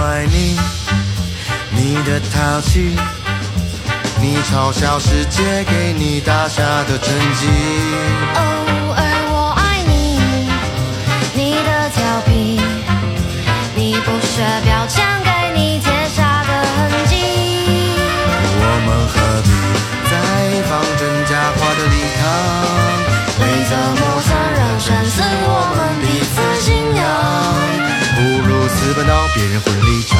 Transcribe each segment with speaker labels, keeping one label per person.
Speaker 1: 我爱你，你的淘气，你嘲笑世界给你打下的成绩。
Speaker 2: 哦，而我爱你，你的调皮，你不屑标签给你贴下的痕迹。
Speaker 1: 我们何必再放真假话的礼堂？
Speaker 2: 规则
Speaker 1: 如私奔到别人婚礼场，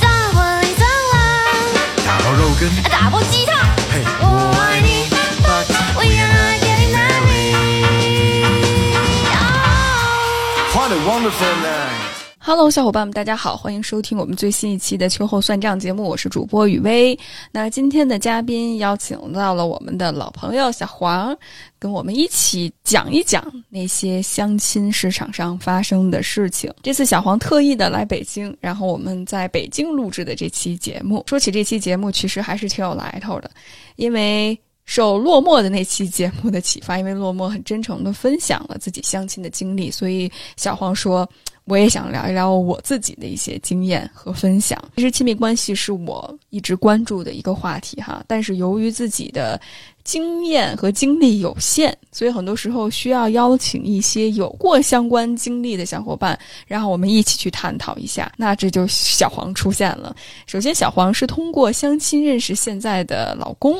Speaker 2: 当婚礼怎了？
Speaker 1: 大包肉羹，
Speaker 2: 打破鸡汤。
Speaker 1: 嘿，
Speaker 2: 我爱你
Speaker 1: ，but
Speaker 2: We are not getting married. Oh.
Speaker 1: what a wonderful night。
Speaker 3: Hello，小伙伴们，大家好，欢迎收听我们最新一期的秋后算账节目，我是主播雨薇。那今天的嘉宾邀请到了我们的老朋友小黄，跟我们一起讲一讲那些相亲市场上发生的事情。这次小黄特意的来北京，然后我们在北京录制的这期节目。说起这期节目，其实还是挺有来头的，因为。受落寞的那期节目的启发，因为落寞很真诚的分享了自己相亲的经历，所以小黄说我也想聊一聊我自己的一些经验和分享。其实亲密关系是我一直关注的一个话题哈，但是由于自己的经验和经历有限，所以很多时候需要邀请一些有过相关经历的小伙伴，然后我们一起去探讨一下。那这就小黄出现了。首先，小黄是通过相亲认识现在的老公，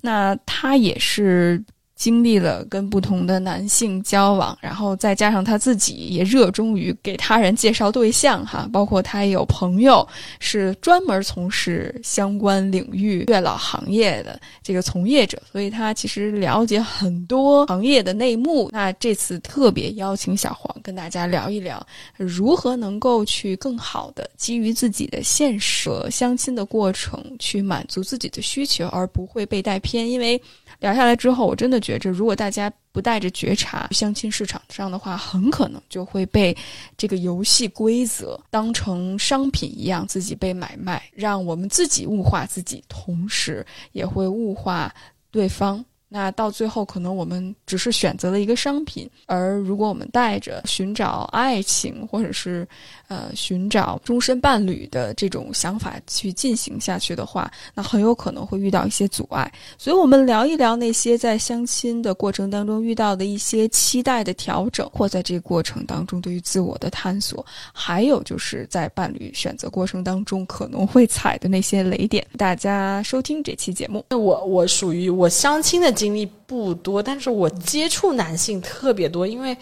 Speaker 3: 那他也是。经历了跟不同的男性交往，然后再加上他自己也热衷于给他人介绍对象哈，包括他也有朋友是专门从事相关领域月老行业的这个从业者，所以他其实了解很多行业的内幕。那这次特别邀请小黄跟大家聊一聊，如何能够去更好的基于自己的现实和相亲的过程去满足自己的需求，而不会被带偏，因为。聊下来之后，我真的觉着，如果大家不带着觉察相亲市场上的话，很可能就会被这个游戏规则当成商品一样自己被买卖，让我们自己物化自己，同时也会物化对方。那到最后，可能我们只是选择了一个商品，而如果我们带着寻找爱情或者是呃寻找终身伴侣的这种想法去进行下去的话，那很有可能会遇到一些阻碍。所以，我们聊一聊那些在相亲的过程当中遇到的一些期待的调整，或在这个过程当中对于自我的探索，还有就是在伴侣选择过程当中可能会踩的那些雷点。大家收听这期节目。
Speaker 4: 那我我属于我相亲的经历不多，但是我接触男性特别多，因为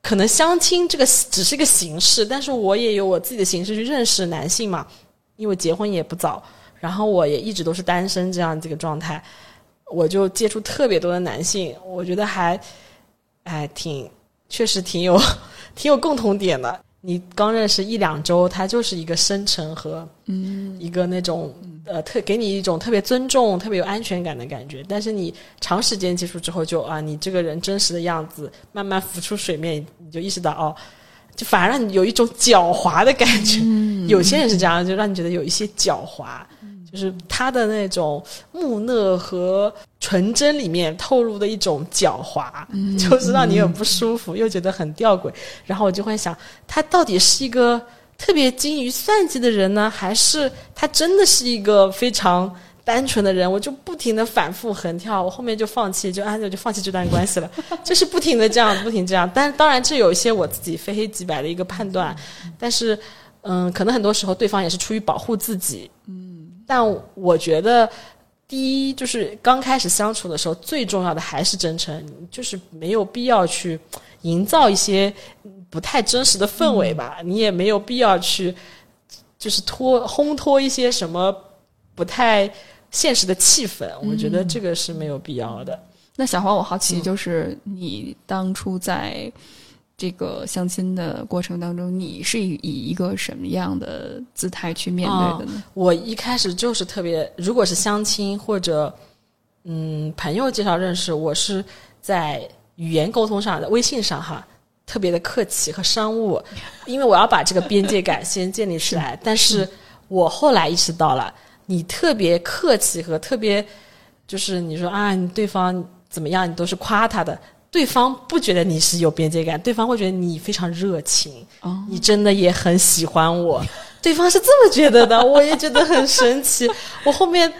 Speaker 4: 可能相亲这个只是一个形式，但是我也有我自己的形式去认识男性嘛。因为结婚也不早，然后我也一直都是单身这样这个状态，我就接触特别多的男性，我觉得还哎挺确实挺有 挺有共同点的。你刚认识一两周，他就是一个深沉和嗯一个那种呃特给你一种特别尊重、特别有安全感的感觉。但是你长时间接触之后就，啊，你这个人真实的样子慢慢浮出水面，你就意识到哦，就反而让你有一种狡猾的感觉。有些人是这样，就让你觉得有一些狡猾，就是他的那种木讷和纯真里面透露的一种狡猾，就是让你很不舒服，又觉得很吊诡。然后我就会想，他到底是一个特别精于算计的人呢，还是他真的是一个非常单纯的人？我就不停的反复横跳，我后面就放弃，就啊，就放弃这段关系了，就是不停的这样，不停这样。但当然，这有一些我自己非黑即白的一个判断，但是。嗯，可能很多时候对方也是出于保护自己，嗯，但我觉得，第一就是刚开始相处的时候，最重要的还是真诚，就是没有必要去营造一些不太真实的氛围吧，你也没有必要去就是托烘托一些什么不太现实的气氛，我觉得这个是没有必要的。
Speaker 3: 那小黄，我好奇，就是你当初在。这个相亲的过程当中，你是以一个什么样的姿态去面对的呢？
Speaker 4: 我一开始就是特别，如果是相亲或者嗯朋友介绍认识，我是在语言沟通上的微信上哈，特别的客气和商务，因为我要把这个边界感先建立起来。但是我后来意识到了，你特别客气和特别就是你说啊，你对方怎么样，你都是夸他的。对方不觉得你是有边界感，对方会觉得你非常热情，
Speaker 3: 哦
Speaker 4: 你真的也很喜欢我，对方是这么觉得的，我也觉得很神奇。我后面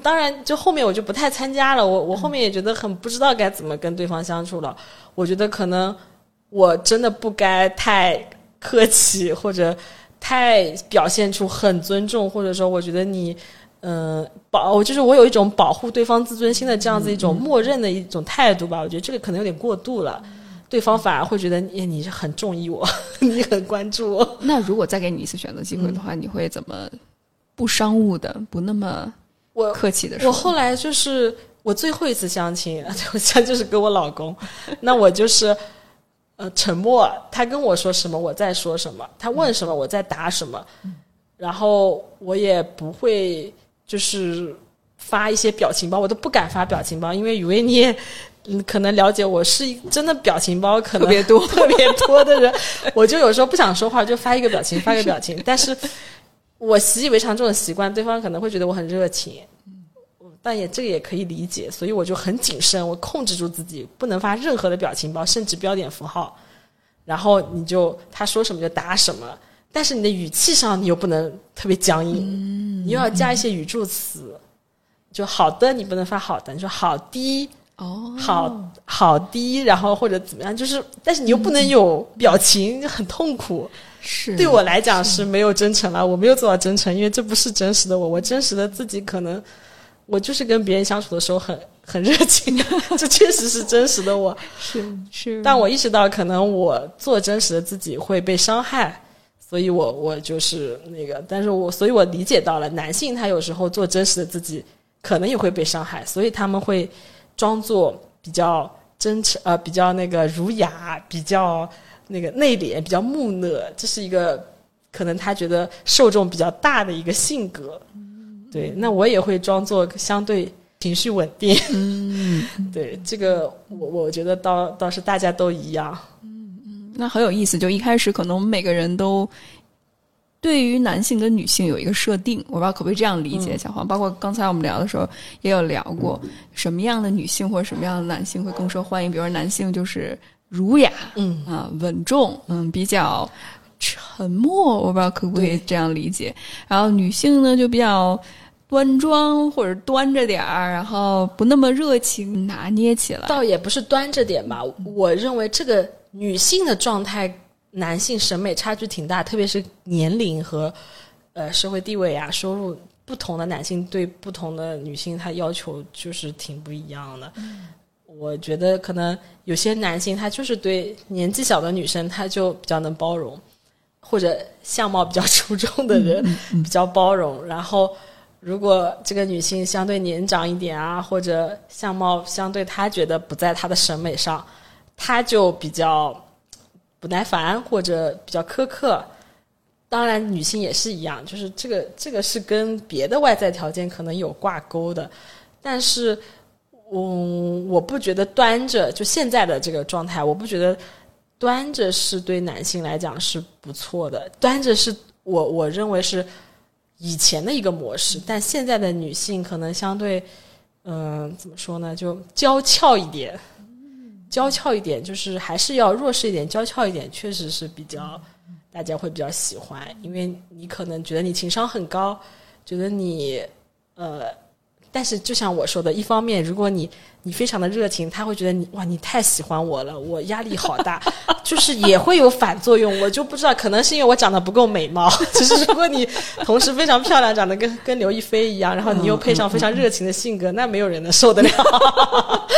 Speaker 4: 当然就后面我就不太参加了，我我后面也觉得很不知道该怎么跟对方相处了。我觉得可能我真的不该太客气，或者太表现出很尊重，或者说我觉得你。嗯，保就是我有一种保护对方自尊心的这样子一种默认的一种态度吧，我觉得这个可能有点过度了，对方反而会觉得你你是很中意我，你很关注我。
Speaker 3: 那如果再给你一次选择机会的话，你会怎么不商务的、不那么
Speaker 4: 我
Speaker 3: 客气的说？
Speaker 4: 我后来就是我最后一次相亲，我相就是跟我老公，那我就是呃沉默，他跟我说什么我在说什么，他问什么我在答什么，然后我也不会就是发一些表情包，我都不敢发表情包，因为以为你也。嗯，可能了解我是一真的表情包可能
Speaker 3: 特别多
Speaker 4: 特别多的人，我就有时候不想说话，就发一个表情，发一个表情。但是我习以为常这种习惯，对方可能会觉得我很热情，但也这个也可以理解，所以我就很谨慎，我控制住自己，不能发任何的表情包，甚至标点符号。然后你就他说什么就答什么，但是你的语气上你又不能特别僵硬，你又要加一些语助词。就好的，你不能发好的，你说好的，
Speaker 3: 哦，
Speaker 4: 好好的，然后或者怎么样，就是，但是你又不能有表情，就很痛苦。
Speaker 3: 是
Speaker 4: 对我来讲是没有真诚了，我没有做到真诚，因为这不是真实的我。我真实的自己可能，我就是跟别人相处的时候很很热情，这确实是真实的我。
Speaker 3: 是是，
Speaker 4: 但我意识到，可能我做真实的自己会被伤害，所以我我就是那个，但是我所以我理解到了，男性他有时候做真实的自己，可能也会被伤害，所以他们会装作比较真诚，呃，比较那个儒雅，比较那个内敛，比较木讷，这是一个可能他觉得受众比较大的一个性格。对，那我也会装作相对情绪稳定。嗯，对，这个我我觉得倒倒是大家都一样。
Speaker 3: 那很有意思。就一开始可能我们每个人都对于男性跟女性有一个设定，我不知道可不可以这样理解，小黄。包括刚才我们聊的时候也有聊过，什么样的女性或者什么样的男性会更受欢迎。比如说男性就是儒雅，
Speaker 4: 嗯
Speaker 3: 啊，稳重，嗯，比较沉默，我不知道可不可以这样理解。然后女性呢就比较端庄或者端着点儿，然后不那么热情，拿捏起来。
Speaker 4: 倒也不是端着点吧，我认为这个女性的状态，男性审美差距挺大，特别是年龄和呃社会地位啊、收入不同的男性对不同的女性，他要求就是挺不一样的。我觉得可能有些男性他就是对年纪小的女生他就比较能包容，或者相貌比较出众的人比较包容，然后。如果这个女性相对年长一点啊，或者相貌相对她觉得不在她的审美上，他就比较不耐烦或者比较苛刻。当然，女性也是一样，就是这个这个是跟别的外在条件可能有挂钩的。但是，嗯，我不觉得端着就现在的这个状态，我不觉得端着是对男性来讲是不错的。端着是我我认为是。以前的一个模式，但现在的女性可能相对，嗯、怎么说呢？就娇俏一点，娇俏一点，就是还是要弱势一点，娇俏一点，确实是比较大家会比较喜欢，因为你可能觉得你情商很高，觉得你呃，但是就像我说的，一方面，如果你你非常的热情，他会觉得你哇，你太喜欢我了，我压力好大，就是也会有反作用。我就不知道，可能是因为我长得不够美貌。其实如果你同时非常漂亮，长得跟跟刘亦菲一样，然后你又配上非常热情的性格，那没有人能受得了。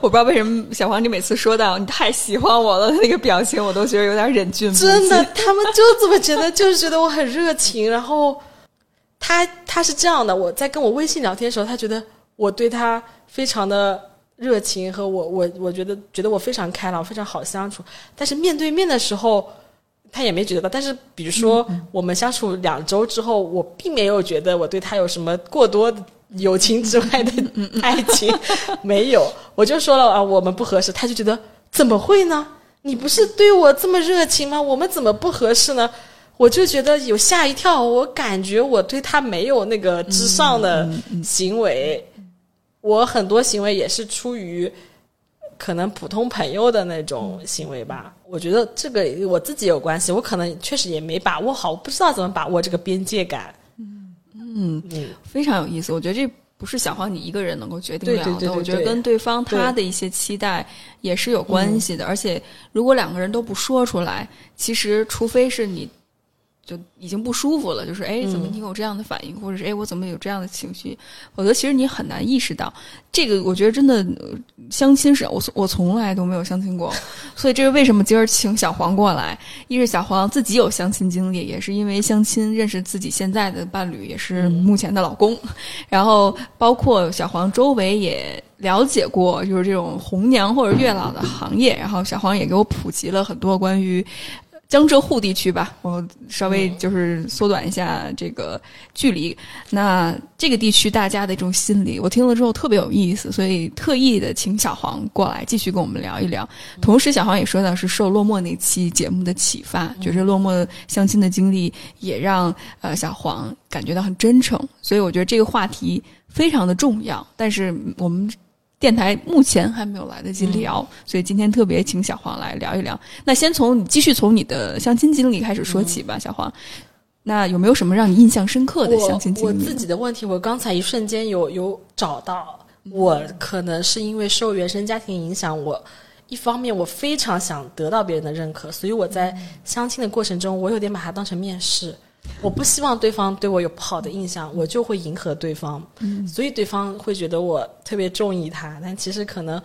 Speaker 3: 我不知道为什么小黄，你每次说到你太喜欢我了那个表情，我都觉得有点忍俊不禁。
Speaker 4: 真的，他们就这么觉得，就是觉得我很热情。然后他他是这样的，我在跟我微信聊天的时候，他觉得我对他非常的热情，和我我我觉得觉得我非常开朗，非常好相处。但是面对面的时候，他也没觉得到。但是比如说我们相处两周之后，我并没有觉得我对他有什么过多的友情之外的爱情，没有。我就说了啊，我们不合适，他就觉得怎么会呢？你不是对我这么热情吗？我们怎么不合适呢？我就觉得有吓一跳，我感觉我对他没有那个之上的行为，我很多行为也是出于可能普通朋友的那种行为吧。我觉得这个我自己有关系，我可能确实也没把握好，我不知道怎么把握这个边界感。
Speaker 3: 嗯，
Speaker 4: 嗯，
Speaker 3: 非常有意思。我觉得这不是小黄你一个人能够决定了的，
Speaker 4: 对对对对
Speaker 3: 我觉得跟对方他的一些期待也是有关系的。而且，如果两个人都不说出来，其实除非是你就已经不舒服了，就是哎，怎么你有这样的反应，或者是哎，我怎么有这样的情绪，否则其实你很难意识到这个。我觉得真的呃相亲是我我从来都没有相亲过，所以这是为什么今儿请小黄过来。一是小黄自己有相亲经历，也是因为相亲认识自己现在的伴侣，也是目前的老公。然后包括小黄周围也了解过，就是这种红娘或者月老的行业。然后小黄也给我普及了很多关于江浙沪地区吧，我稍微就是缩短一下这个距离。那这个地区大家的一种心理，我听了之后特别有意思，所以特意的请小黄过来继续跟我们聊一聊。同时，小黄也说到是受落寞那期节目的启发，觉着落寞相亲的经历也让呃小黄感觉到很真诚，所以我觉得这个话题非常的重要。但是我们电台目前还没有来得及聊，所以今天特别请小黄来聊一聊。那先从你继续从你的相亲经历开始说起吧，小黄。那有没有什么让你印象深刻的相亲经历？
Speaker 4: 我我自己的问题，我刚才一瞬间有有找到，我可能是因为受原生家庭影响，我一方面我非常想得到别人的认可，所以我在相亲的过程中，我有点把它当成面试。我不希望对方对我有不好的印象，我就会迎合对方，所以对方会觉得我特别中意他，但其实可能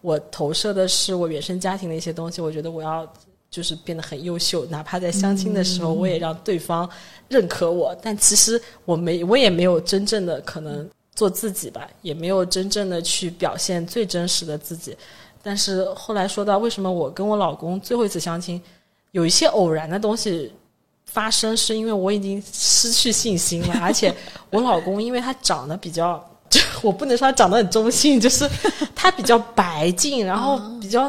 Speaker 4: 我投射的是我原生家庭的一些东西，我觉得我要就是变得很优秀，哪怕在相亲的时候，我也让对方认可我。但其实我没，我也没有真正的可能做自己吧，也没有真正的去表现最真实的自己。但是后来说到为什么我跟我老公最后一次相亲，有一些偶然的东西发生，是因为我已经失去信心了，而且我老公因为他长得比较。就 我不能说他长得很中性，就是 他比较白净，然后比较，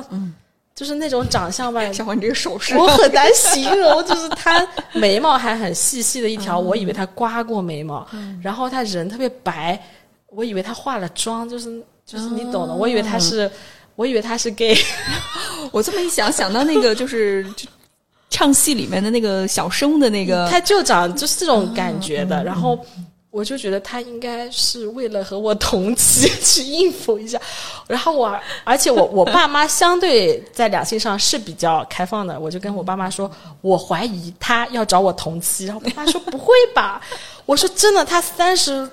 Speaker 4: 就是那种长相吧，
Speaker 3: 小黄，你这个手势，
Speaker 4: 我很难形容，就是他眉毛还很细细的一条，我以为他刮过眉毛，然后他人特别白，我以为他化了妆，就是就是你懂的，我以为他是，我以为他是 gay，
Speaker 3: 我这么一想，想到那个就是就唱戏里面的那个小生的那个，
Speaker 4: 他就长就是这种感觉的，然后。我就觉得他应该是为了和我同期去应付一下，然后我，而且我我爸妈相对在两性上是比较开放的，我就跟我爸妈说，我怀疑他要找我同期，然后我爸妈说不会吧，我说真的，他三十，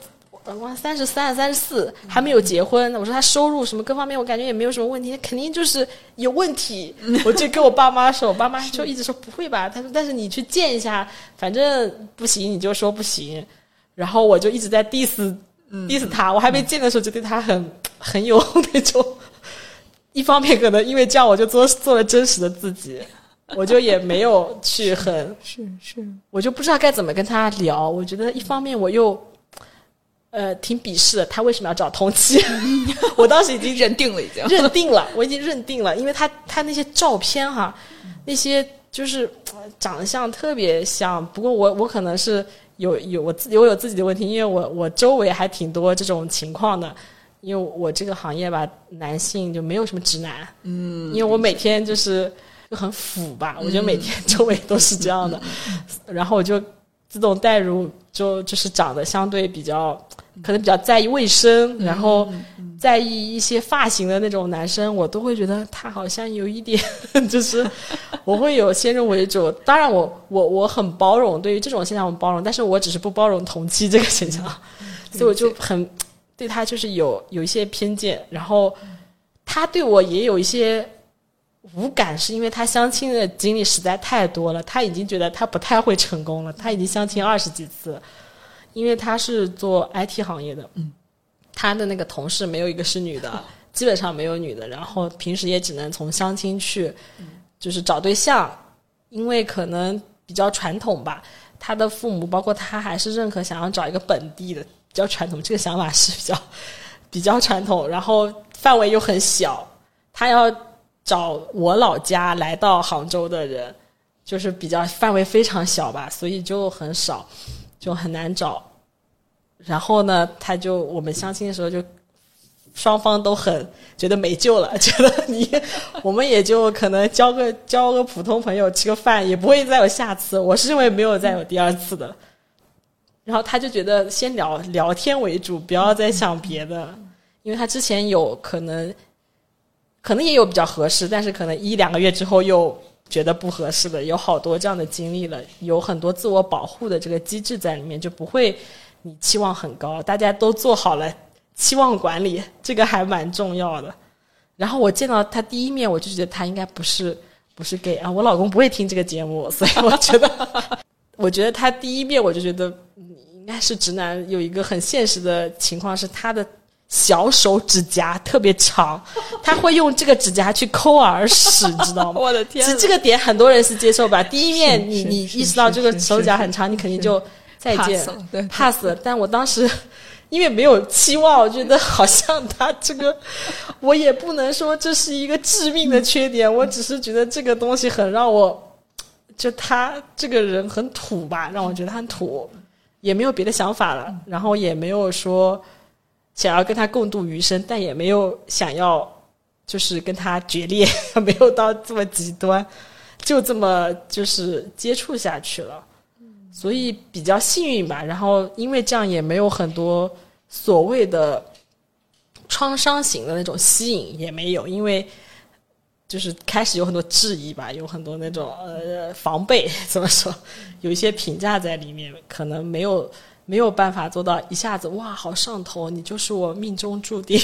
Speaker 4: 我三十三、三十四还没有结婚，我说他收入什么各方面，我感觉也没有什么问题，肯定就是有问题，我就跟我爸妈说，我爸妈就一直说不会吧，他说但是你去见一下，反正不行你就说不行。然后我就一直在 diss diss 他，我还没见的时候就对他很很有 那种。一方面可能因为这样，我就做做了真实的自己，我就也没有去很
Speaker 3: 是是，
Speaker 4: 我就不知道该怎么跟他聊。我觉得一方面我又呃挺鄙视的，他为什么要找同期？我当时已经
Speaker 3: 认定了，已经
Speaker 4: 认定了，我已经认定了，因为他他那些照片哈，那些就是长相特别像。不过我我可能是。有有我自己我有自己的问题，因为我我周围还挺多这种情况的，因为我这个行业吧，男性就没有什么直男，嗯，因为我每天就是就很腐吧，我觉得每天周围都是这样的，然后我就自动带入，就就是长得相对比较可能比较在意卫生，然后在意一些发型的那种男生，我都会觉得他好像有一点 就是。我会有先入为主，当然我我我很包容，对于这种现象我包容，但是我只是不包容同期这个现象，所以我就很对他就是有有一些偏见，然后他对我也有一些无感，是因为他相亲的经历实在太多了，他已经觉得他不太会成功了，他已经相亲二十几次，因为他是做 IT 行业的，嗯，他的那个同事没有一个是女的，基本上没有女的，然后平时也只能从相亲去。就是找对象，因为可能比较传统吧，他的父母包括他还是认可想要找一个本地的，比较传统。这个想法是比较 比较传统，然后范围又很小，他要找我老家来到杭州的人，就是比较范围非常小吧，所以就很少，就很难找。然后呢，他就我们相亲的时候就双方都很觉得没救了，觉得你我们也就可能交个交个普通朋友吃个饭，也不会再有下次。我是认为没有再有第二次的。然后他就觉得先聊聊天为主，不要再想别的，因为他之前有可能可能也有比较合适，但是可能一两个月之后又觉得不合适的，有好多这样的经历了，有很多自我保护的这个机制在里面，就不会你期望很高，大家都做好了期望管理，这个还蛮重要的。然后我见到他第一面，我就觉得他应该不是不是 gay 啊，我老公不会听这个节目，所以我觉得，我觉得他第一面我就觉得嗯应该是直男。有一个很现实的情况是他的。小手指甲特别长，他会用这个指甲去抠耳屎，你 知道吗？
Speaker 3: 我的天
Speaker 4: 其实这个点很多人是接受吧。第一面你你意识到这个手甲很长，你肯定就再见
Speaker 3: pass 了对
Speaker 4: pass 了。但我当时 因为没有期望，我觉得好像他这个，我也不能说这是一个致命的缺点，我只是觉得这个东西很让我，就他这个人很土吧，让我觉得很土，也没有别的想法了，然后也没有说。想要跟他共度余生，但也没有想要就是跟他决裂，没有到这么极端，就这么就是接触下去了，所以比较幸运吧。然后因为这样也没有很多所谓的创伤型的那种吸引，也没有，因为就是开始有很多质疑吧，有很多那种呃防备，怎么说，有一些评价在里面，可能没有。没有办法做到一下子哇，好上头，你就是我命中注定，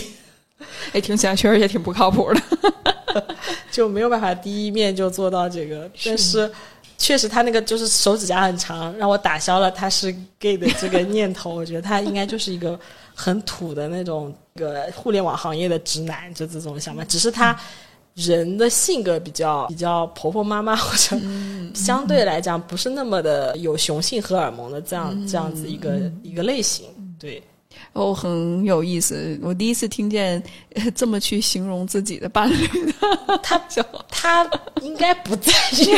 Speaker 3: 哎，听起来确实也挺不靠谱的。
Speaker 4: 就没有办法第一面就做到这个。但是确实他那个就是手指甲很长，让我打消了他是 gay 的这个念头。我觉得他应该就是一个很土的那种个互联网行业的直男，就这种想法。只是他。人的性格比较比较婆婆妈妈，或者 相对来讲不是那么的有雄性荷尔蒙的这样这样子一个一个类型，对，
Speaker 3: 哦，很有意思。我第一次听见 这么去形容自己的伴侣的，
Speaker 4: 他 他应该不在意。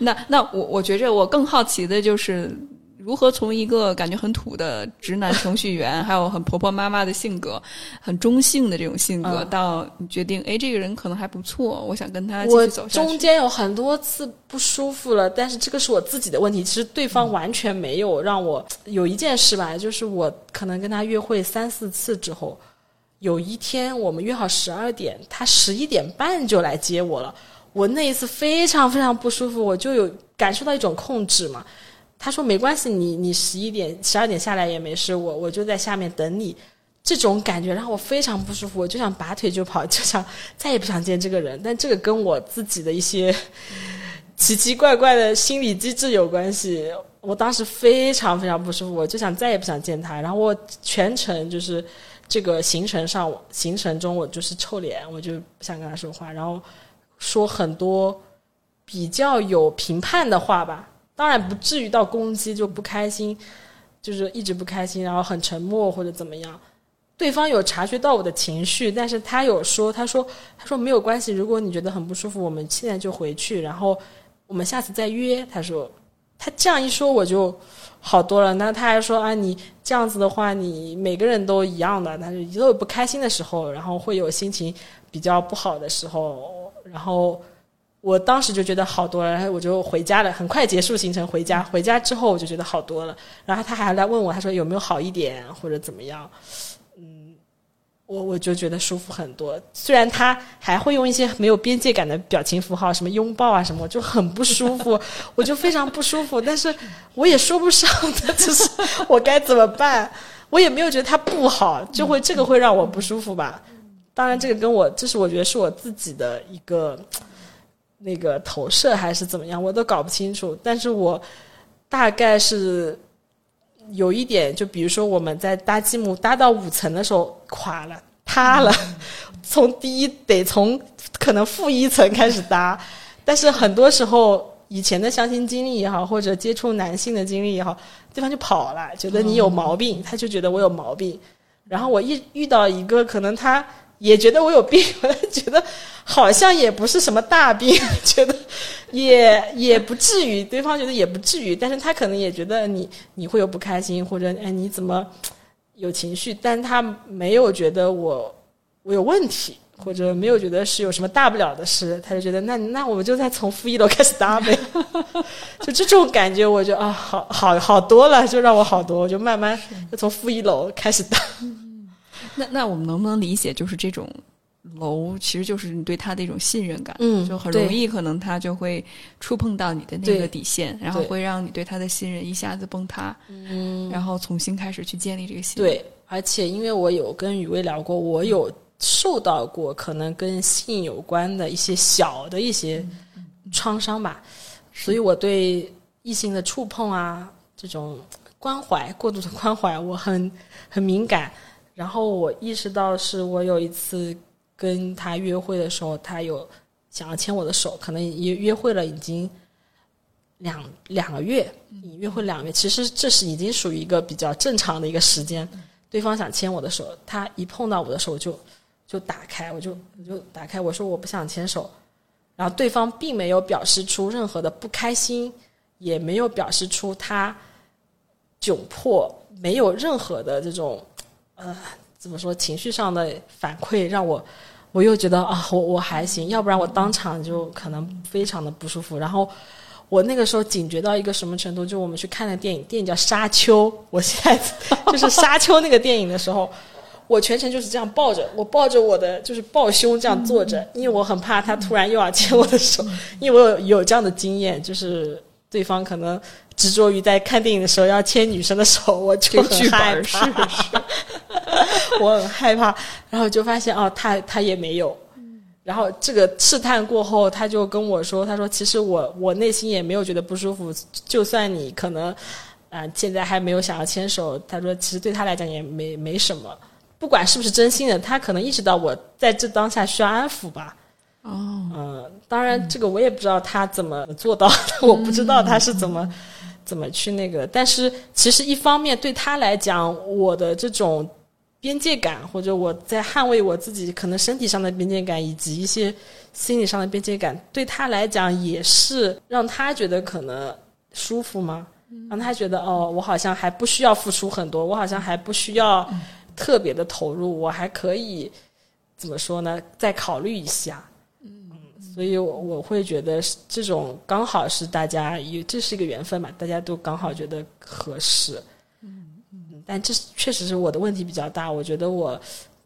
Speaker 3: 那那我我觉着我更好奇的就是。如何从一个感觉很土的直男程序员，还有很婆婆妈妈的性格，很中性的这种性格，到你决定，哎，这个人可能还不错，我想跟他继续走下
Speaker 4: 去。中间有很多次不舒服了，但是这个是我自己的问题，其实对方完全没有让我有一件事吧，就是我可能跟他约会三四次之后，有一天我们约好十二点，他十一点半就来接我了，我那一次非常非常不舒服，我就有感受到一种控制嘛。他说没关系，你你十一点十二点下来也没事，我我就在下面等你。这种感觉让我非常不舒服，我就想拔腿就跑，就想再也不想见这个人。但这个跟我自己的一些 奇奇怪怪的心理机制有关系。我当时非常非常不舒服，我就想再也不想见他。然后我全程就是这个行程上行程中，我就是臭脸，我就不想跟他说话，然后说很多比较有评判的话吧。当然不至于到攻击就不开心，就是一直不开心，然后很沉默或者怎么样。对方有察觉到我的情绪，但是他有说，他说，他说没有关系，如果你觉得很不舒服，我们现在就回去，然后我们下次再约。他说，他这样一说我就好多了。那他还说啊，你这样子的话，你每个人都一样的，他就都有不开心的时候，然后会有心情比较不好的时候，然后。我当时就觉得好多了，然后我就回家了，很快结束行程回家。回家之后我就觉得好多了，然后他还来问我，他说有没有好一点或者怎么样？嗯，我我就觉得舒服很多。虽然他还会用一些没有边界感的表情符号，什么拥抱啊什么，就很不舒服，我就非常不舒服。但是我也说不上的，就是我该怎么办？我也没有觉得他不好，就会这个会让我不舒服吧。当然，这个跟我这是我觉得是我自己的一个。那个投射还是怎么样，我都搞不清楚。但是我大概是有一点，就比如说我们在搭积木搭到五层的时候垮了、塌了，从第一得从可能负一层开始搭。但是很多时候以前的相亲经历也好，或者接触男性的经历也好，对方就跑了，觉得你有毛病，他就觉得我有毛病。然后我一遇到一个可能他。也觉得我有病，我觉得好像也不是什么大病，觉得也也不至于，对方觉得也不至于，但是他可能也觉得你你会有不开心，或者哎你怎么有情绪，但他没有觉得我我有问题，或者没有觉得是有什么大不了的事，他就觉得那那我们就再从负一楼开始搭呗，就这种感觉，我就啊好好好多了，就让我好多，我就慢慢就从负一楼开始搭。
Speaker 3: 那那我们能不能理解，就是这种楼其实就是你对他的一种信任感，
Speaker 4: 嗯
Speaker 3: 就很容易可能他就会触碰到你的那个底线，然后会让你对他的信任一下子崩塌，嗯，然后重新开始去建立这个信任。
Speaker 4: 对，而且因为我有跟雨薇聊过，我有受到过可能跟性有关的一些小的一些创伤吧，所以我对异性的触碰啊，这种关怀过度的关怀，我很很敏感。然后我意识到，是我有一次跟他约会的时候，他有想要牵我的手，可能约约会了已经两两个月，你约会两个月，其实这是已经属于一个比较正常的一个时间。对方想牵我的手，他一碰到我的手就就打开，我就我就打开，我说我不想牵手，然后对方并没有表示出任何的不开心，也没有表示出他窘迫，没有任何的这种呃怎么说情绪上的反馈，让我我又觉得啊，我我还行，要不然我当场就可能非常的不舒服，然后。我那个时候警觉到一个什么程度？就我们去看的电影，电影叫《沙丘》。我现在就是《沙丘》那个电影的时候，我全程就是这样抱着，我抱着我的就是抱胸这样坐着，因为我很怕他突然又要牵我的手，因为我有有这样的经验，就是对方可能执着于在看电影的时候要牵女生的手，我就很害怕，我很害怕，然后就发现哦，他他也没有。然后这个试探过后，他就跟我说：“他说其实我我内心也没有觉得不舒服，就算你可能啊、现在还没有想要牵手，他说其实对他来讲也没没什么，不管是不是真心的，他可能意识到我在这当下需要安抚吧。
Speaker 3: 哦，
Speaker 4: 嗯，当然这个我也不知道他怎么做到的，我不知道他是怎么怎么去那个。但是其实一方面对他来讲，我的这种边界感，或者我在捍卫我自己可能身体上的边界感，以及一些心理上的边界感，对他来讲也是让他觉得可能舒服吗？让他觉得哦，我好像还不需要付出很多，我好像还不需要特别的投入，我还可以怎么说呢？再考虑一下。所以我我会觉得是这种刚好是大家有这是一个缘分嘛，大家都刚好觉得合适。嗯嗯，但这是确实是我的问题比较大。我觉得我，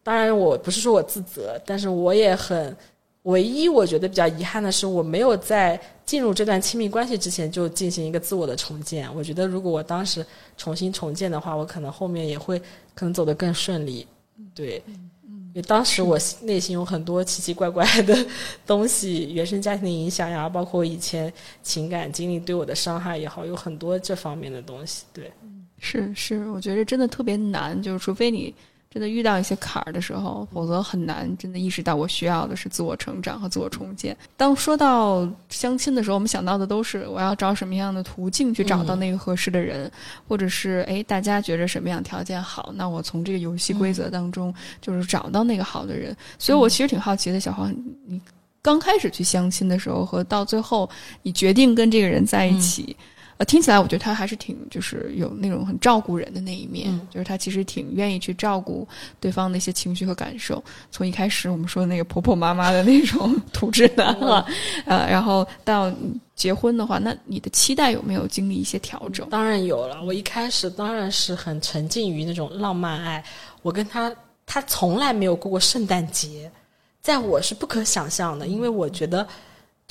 Speaker 4: 当然我不是说我自责，但是我也很，唯一我觉得比较遗憾的是，我没有在进入这段亲密关系之前就进行一个自我的重建。我觉得如果我当时重新重建的话，我可能后面也会可能走得更顺利。对。因为当时我内心有很多奇奇怪怪的东西，原生家庭的影响呀，包括以前情感经历对我的伤害也好，有很多这方面的东西。对，
Speaker 3: 是是，我觉得真的特别难，就是除非你真的遇到一些坎儿的时候，否则很难真的意识到我需要的是自我成长和自我重建。当说到相亲的时候，我们想到的都是我要找什么样的途径去找到那个合适的人，或者是哎大家觉着什么样条件好，那我从这个游戏规则当中就是找到那个好的人。所以我其实挺好奇的，小黄，你刚开始去相亲的时候和到最后你决定跟这个人在一起。呃，听起来我觉得他还是挺，就是有那种很照顾人的那一面，
Speaker 4: 嗯
Speaker 3: 就是他其实挺愿意去照顾对方的一些情绪和感受。从一开始我们说的那个婆婆妈妈的那种 土质男啊，呃，然后到结婚的话，那你的期待有没有经历一些调整？
Speaker 4: 当然有了。我一开始当然是很沉浸于那种浪漫爱，我跟他他从来没有过过圣诞节，在我是不可想象的，因为我觉得。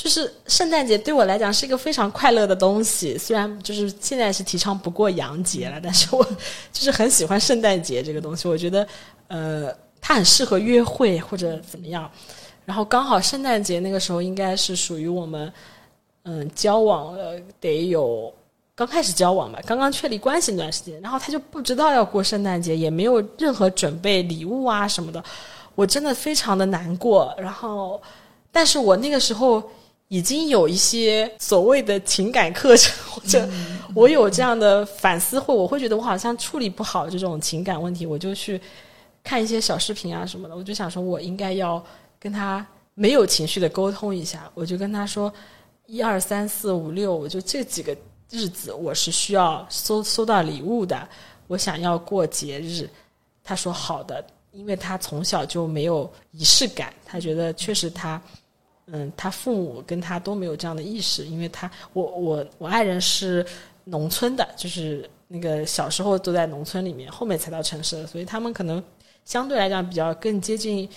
Speaker 4: 就是圣诞节对我来讲是一个非常快乐的东西，虽然就是现在是提倡不过洋节了，但是我就是很喜欢圣诞节这个东西。我觉得，呃，它很适合约会或者怎么样。然后刚好圣诞节那个时候应该是属于我们，嗯，交往了得有刚开始交往吧，刚刚确立关系那段时间，然后他就不知道要过圣诞节，也没有任何准备礼物啊什么的，我真的非常的难过。然后，但是我那个时候。已经有一些所谓的情感课程，或者我有这样的反思，会我会觉得我好像处理不好这种情感问题，我就去看一些小视频啊什么的。我就想说，我应该要跟他没有情绪的沟通一下。我就跟他说，一二三四五六，我就这几个日子我是需要收收到礼物的，我想要过节日。他说好的，因为他从小就没有仪式感，他觉得确实他，嗯，他父母跟他都没有这样的意识，因为他我我我爱人是农村的，就是那个小时候都在农村里面，后面才到城市的，所以他们可能相对来讲比较更接近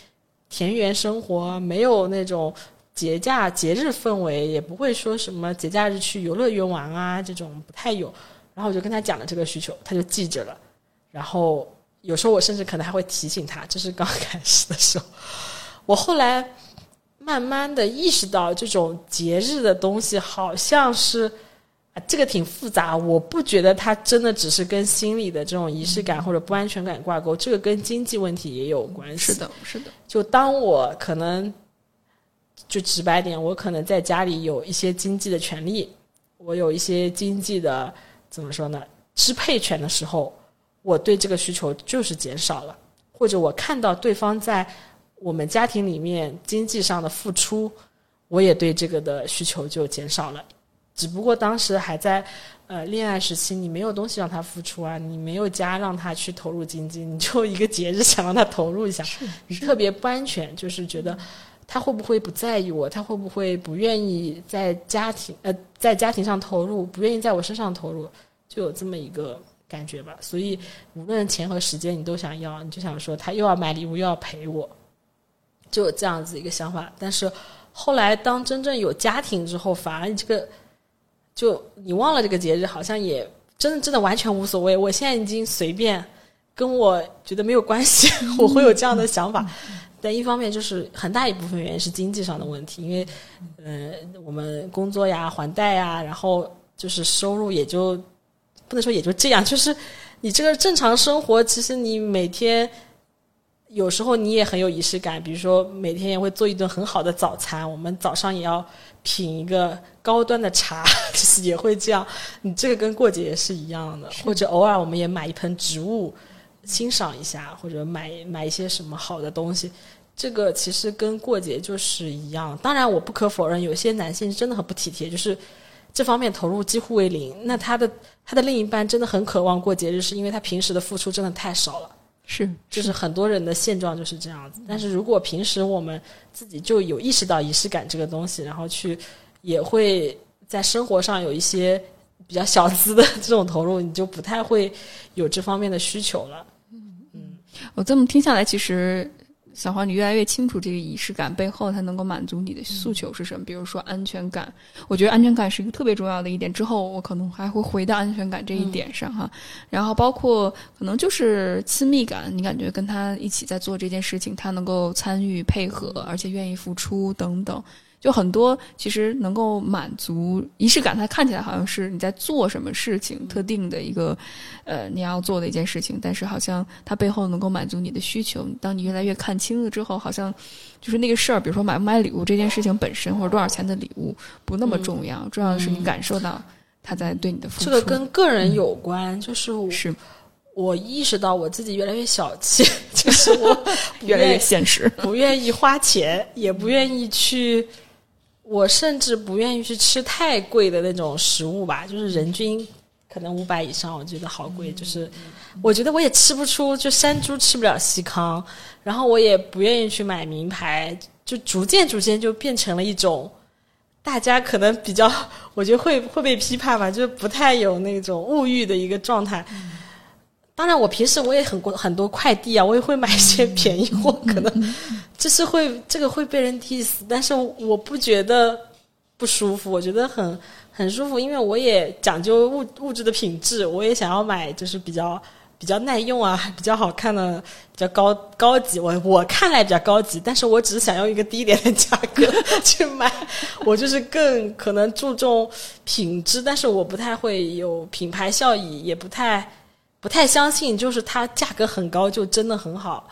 Speaker 4: 田园生活，没有那种节假节日氛围，也不会说什么节假日去游乐园玩啊这种不太有。然后我就跟他讲了这个需求，他就记着了。然后有时候我甚至可能还会提醒他，这是刚开始的时候。我后来慢慢的意识到，这种节日的东西好像是啊，这个挺复杂。我不觉得它真的只是跟心理的这种仪式感或者不安全感挂钩，这个跟经济问题也有关系。
Speaker 3: 是的，是的。
Speaker 4: 就当我可能就直白点，我可能在家里有一些经济的权利，我有一些经济的。怎么说呢？支配权的时候，我对这个需求就是减少了，或者我看到对方在我们家庭里面经济上的付出，我也对这个的需求就减少了。只不过当时还在呃恋爱时期，你没有东西让他付出啊，你没有家让他去投入经济，你就一个节日想让他投入一下，你特别不安全，就是觉得他会不会不在意我，他会不会不愿意在家庭呃在家庭上投入，不愿意在我身上投入。就有这么一个感觉吧，所以无论钱和时间你都想要，你就想说他又要买礼物又要陪我，就有这样子一个想法。但是后来当真正有家庭之后，反而这个就你忘了这个节日，好像也真的真的完全无所谓。我现在已经随便，跟我觉得没有关系，我会有这样的想法。但一方面就是很大一部分原因是经济上的问题，因为呃我们工作呀、还贷呀，然后就是收入也就。不能说也就这样，就是你这个正常生活，其实你每天有时候你也很有仪式感，比如说每天也会做一顿很好的早餐，我们早上也要品一个高端的茶，就是也会这样。你这个跟过节也是一样的，或者偶尔我们也买一盆植物欣赏一下，或者买买一些什么好的东西，这个其实跟过节就是一样。当然，我不可否认，有些男性真的很不体贴，就是。这方面投入几乎为零，那他的他的另一半真的很渴望过节日，是因为他平时的付出真的太少了。
Speaker 3: 是，
Speaker 4: 就是很多人的现状就是这样子。但是如果平时我们自己就有意识到仪式感这个东西，然后去也会在生活上有一些比较小资的这种投入，你就不太会有这方面的需求了。嗯嗯，
Speaker 3: 我这么听下来，其实。小黄，你越来越清楚这个仪式感背后它能够满足你的诉求是什么。比如说安全感，我觉得安全感是一个特别重要的一点。之后我可能还会回到安全感这一点上哈。然后包括可能就是亲密感，你感觉跟他一起在做这件事情，他能够参与配合，而且愿意付出等等。就很多其实能够满足仪式感，它看起来好像是你在做什么事情，特定的一个呃你要做的一件事情，但是好像它背后能够满足你的需求。当你越来越看清了之后，好像就是那个事儿，比如说买不买礼物这件事情本身，或者多少钱的礼物不那么重要，重要的是你感受到他在对你的付出。
Speaker 4: 这个跟个人有关，就是
Speaker 3: 是
Speaker 4: 我意识到我自己越来越小气，就是我
Speaker 3: 越来越现实，
Speaker 4: 不愿意花钱，也不愿意去。我甚至不愿意去吃太贵的那种食物吧，就是人均可能五百以上，我觉得好贵。就是我觉得我也吃不出，就山猪吃不了西康，然后我也不愿意去买名牌，就逐渐逐渐就变成了一种大家可能比较，我觉得会会被批判吧，就是不太有那种物欲的一个状态。当然，我平时我也很过很多快递啊，我也会买一些便宜货，可能就是会这个会被人 diss，但是我不觉得不舒服，我觉得很很舒服，因为我也讲究物物质的品质，我也想要买就是比较比较耐用啊，比较好看的，比较高高级，我我看来比较高级，但是我只是想用一个低廉的价格 去买，我就是更可能注重品质，但是我不太会有品牌效益，也不太。不太相信，就是它价格很高就真的很好。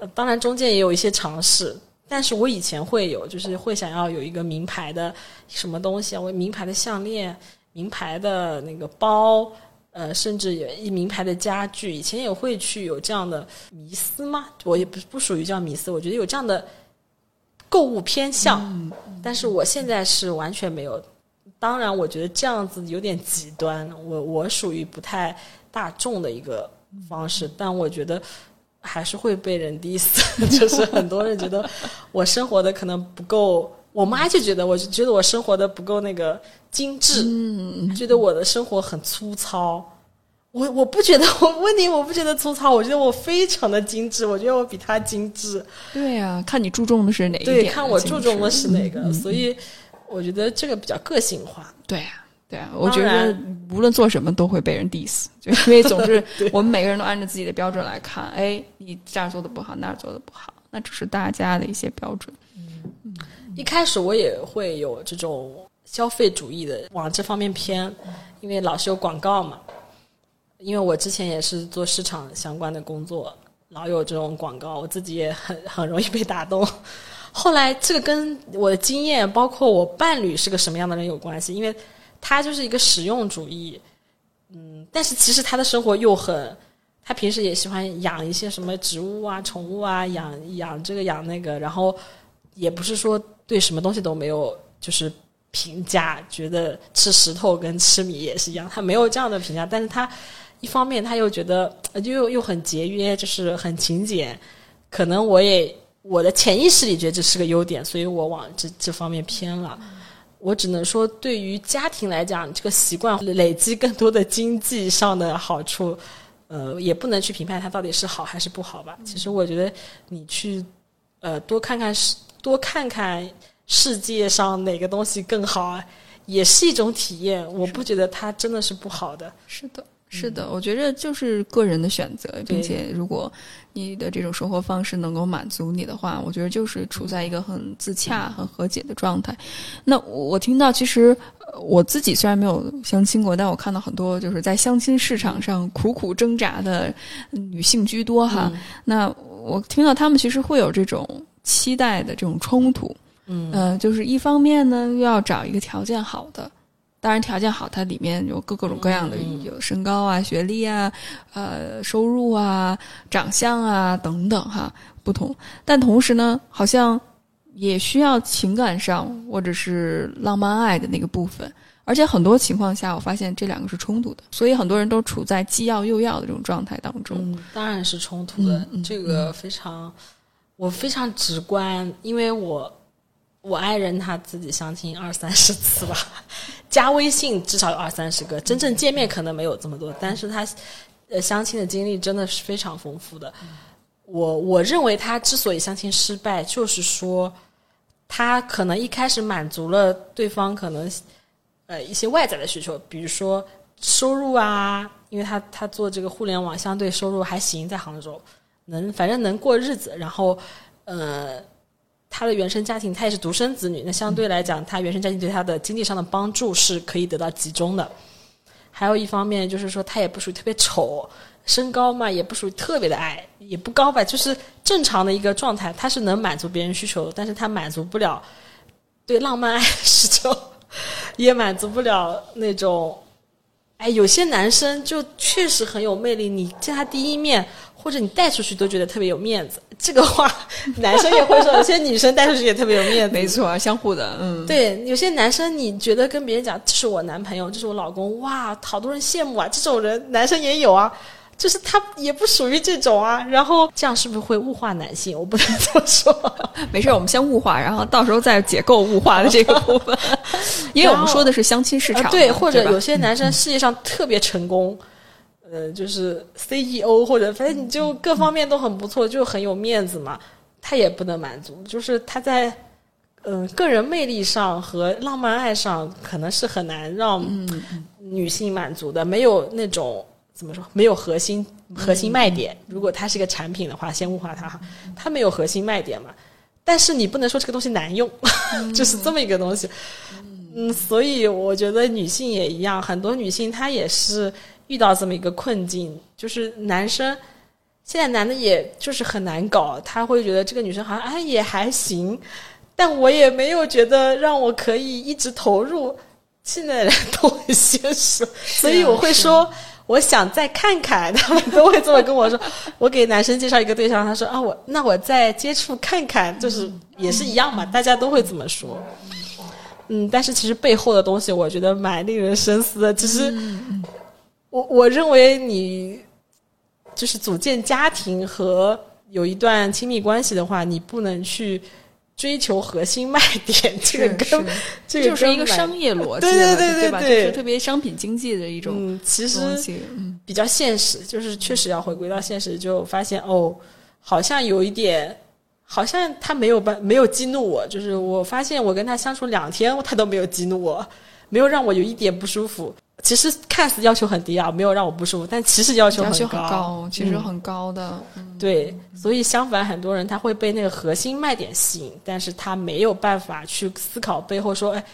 Speaker 4: 呃，当然中间也有一些尝试，但是我以前会有，就是会想要有一个名牌的什么东西啊，我名牌的项链、名牌的那个包，呃，甚至有一名牌的家具。以前也会去有这样的迷思吗？我也不不属于叫迷思，我觉得有这样的购物偏向，但是我现在是完全没有。当然，我觉得这样子有点极端，我我属于不太。大众的一个方式，但我觉得，还是会被人 diss，就是很多人觉得我生活的可能不够，我妈就觉得我就觉得我生活的不够那个精致，嗯，觉得我的生活很粗糙。我我不觉得，我问你，我不觉得粗糙，我觉得我非常的精致，我觉得我比她精致。
Speaker 3: 对呀、看你注重的是哪一点？
Speaker 4: 对，看我注重的是哪个，
Speaker 3: 嗯
Speaker 4: 所以我觉得这个比较个性化。
Speaker 3: 对呀、对啊，我觉得无论做什么都会被人 diss，就因为总是我们每个人都按照自己的标准来看，哎，你这儿做的不好，那儿做的不好，那只是大家的一些标准。
Speaker 4: 嗯一开始我也会有这种消费主义的往这方面偏，因为老是有广告嘛。因为我之前也是做市场相关的工作，老有这种广告，我自己也很很容易被打动。后来这个跟我的经验，包括我伴侣是个什么样的人有关系，因为他就是一个实用主义，嗯，但是其实他的生活又很，他平时也喜欢养一些什么植物啊、宠物啊，养养这个养那个，然后也不是说对什么东西都没有就是评价，觉得吃石头跟吃米也是一样，他没有这样的评价，但是他一方面他又觉得呃又又很节约，就是很勤俭，可能我也我的潜意识里觉得这是个优点，所以我往这这方面偏了。我只能说，对于家庭来讲，这个习惯累积更多的经济上的好处，呃，也不能去评判它到底是好还是不好吧。其实我觉得你去呃多看看世多看看世界上哪个东西更好啊，也是一种体验。我不觉得它真的是不好的。
Speaker 3: 是的，是的，我觉得就是个人的选择，并且如果你的这种生活方式能够满足你的话，我觉得就是处在一个很自洽、很和解的状态。那我我听到，其实呃我自己虽然没有相亲过，但我看到很多就是在相亲市场上苦苦挣扎的女性居多哈。
Speaker 4: 嗯。
Speaker 3: 那我听到他们其实会有这种期待的这种冲突，
Speaker 4: 嗯。
Speaker 3: 呃，就是一方面呢，又要找一个条件好的，当然条件好，它里面有各各种各样的，
Speaker 4: 嗯
Speaker 3: 有身高啊、学历啊、呃、收入啊、长相啊等等哈，不同。但同时呢，好像也需要情感上或者是浪漫爱的那个部分。而且很多情况下，我发现这两个是冲突的，所以很多人都处在既要又要的这种状态当中。
Speaker 4: 嗯，当然是冲突的，这个非常，我非常直观，因为我我爱人他自己相亲二三十次吧，加微信至少有二三十个，真正见面可能没有这么多，但是他呃相亲的经历真的是非常丰富的。我我认为他之所以相亲失败，就是说他可能一开始满足了对方可能呃一些外在的需求，比如说收入啊，因为他他做这个互联网相对收入还行，在杭州能反正能过日子，然后呃。他的原生家庭，他也是独生子女，那相对来讲，他原生家庭对他的经济上的帮助是可以得到集中的。还有一方面就是说，他也不属于特别丑，身高嘛也不属于特别的矮，也不高吧，就是正常的一个状态。他是能满足别人需求，但是他满足不了对浪漫爱的需求，也满足不了那种。哎，有些男生就确实很有魅力，你见他第一面，或者你带出去都觉得特别有面子。这个话，男生也会说，有些女生带出去也特别有面子。
Speaker 3: 没错，相互的，嗯，
Speaker 4: 对，有些男生你觉得跟别人讲这是我男朋友，这是我老公，哇，好多人羡慕啊，这种人男生也有啊，就是他也不属于这种啊，然后这样是不是会物化男性？我不能这么说。
Speaker 3: 没事，我们先物化，然后到时候再解构物化的这个部分，因为我们说的是相亲市场
Speaker 4: 对，或者有些男生事业上特别成功，呃，就是 CEO 或者反正你就各方面都很不错，就很有面子嘛，他也不能满足，就是他在嗯、呃个人魅力上和浪漫爱上可能是很难让女性满足的，没有那种怎么说，没有核心核心卖点。如果它是一个产品的话，先物化它哈，它没有核心卖点嘛。但是你不能说这个东西难用，就是这么一个东西。嗯，所以我觉得女性也一样，很多女性她也是遇到这么一个困境，就是男生现在男的也就是很难搞，他会觉得这个女生好像哎也还行，但我也没有觉得让我可以一直投入。现在的人都很现实，所以我会说。我想再看看，他们都会这么跟我说。我给男生介绍一个对象，他说啊，我那我再接触看看，就是也是一样嘛，大家都会这么说。嗯，但是其实背后的东西，我觉得蛮令人深思的。其实，我我认为你就是组建家庭和有一段亲密关系的话，你不能去追求核心卖点，这个跟这个
Speaker 3: 就是一个商业逻 辑
Speaker 4: 对，对对
Speaker 3: 对吧？
Speaker 4: 对对
Speaker 3: 就是特别商品经济的一种
Speaker 4: 嗯，其实比较现实，就是确实要回归到现实，就发现哦，好像有一点，好像他没有办没有激怒我，就是我发现我跟他相处两天，他都没有激怒我，没有让我有一点不舒服。其实看似要求很低啊，没有让我不舒服，但其实要求
Speaker 3: 要求，很高，其实
Speaker 4: 嗯
Speaker 3: 很高的。
Speaker 4: 对，所以相反，很多人他会被那个核心卖点吸引，但是他没有办法去思考背后说，哎，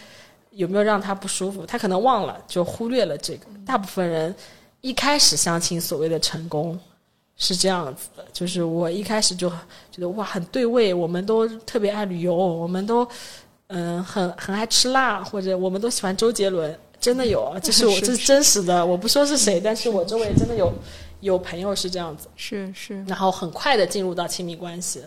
Speaker 4: 有没有让他不舒服？他可能忘了，就忽略了这个。大部分人一开始相亲所谓的成功是这样子的，就是我一开始就觉得哇很对味，我们都特别爱旅游，我们都嗯很很爱吃辣，或者我们都喜欢周杰伦，真的有，啊，这是我这是真实的，我不说是谁，但是我周围真的有有朋友是这样子。
Speaker 3: 是是，
Speaker 4: 然后很快的进入到亲密关系。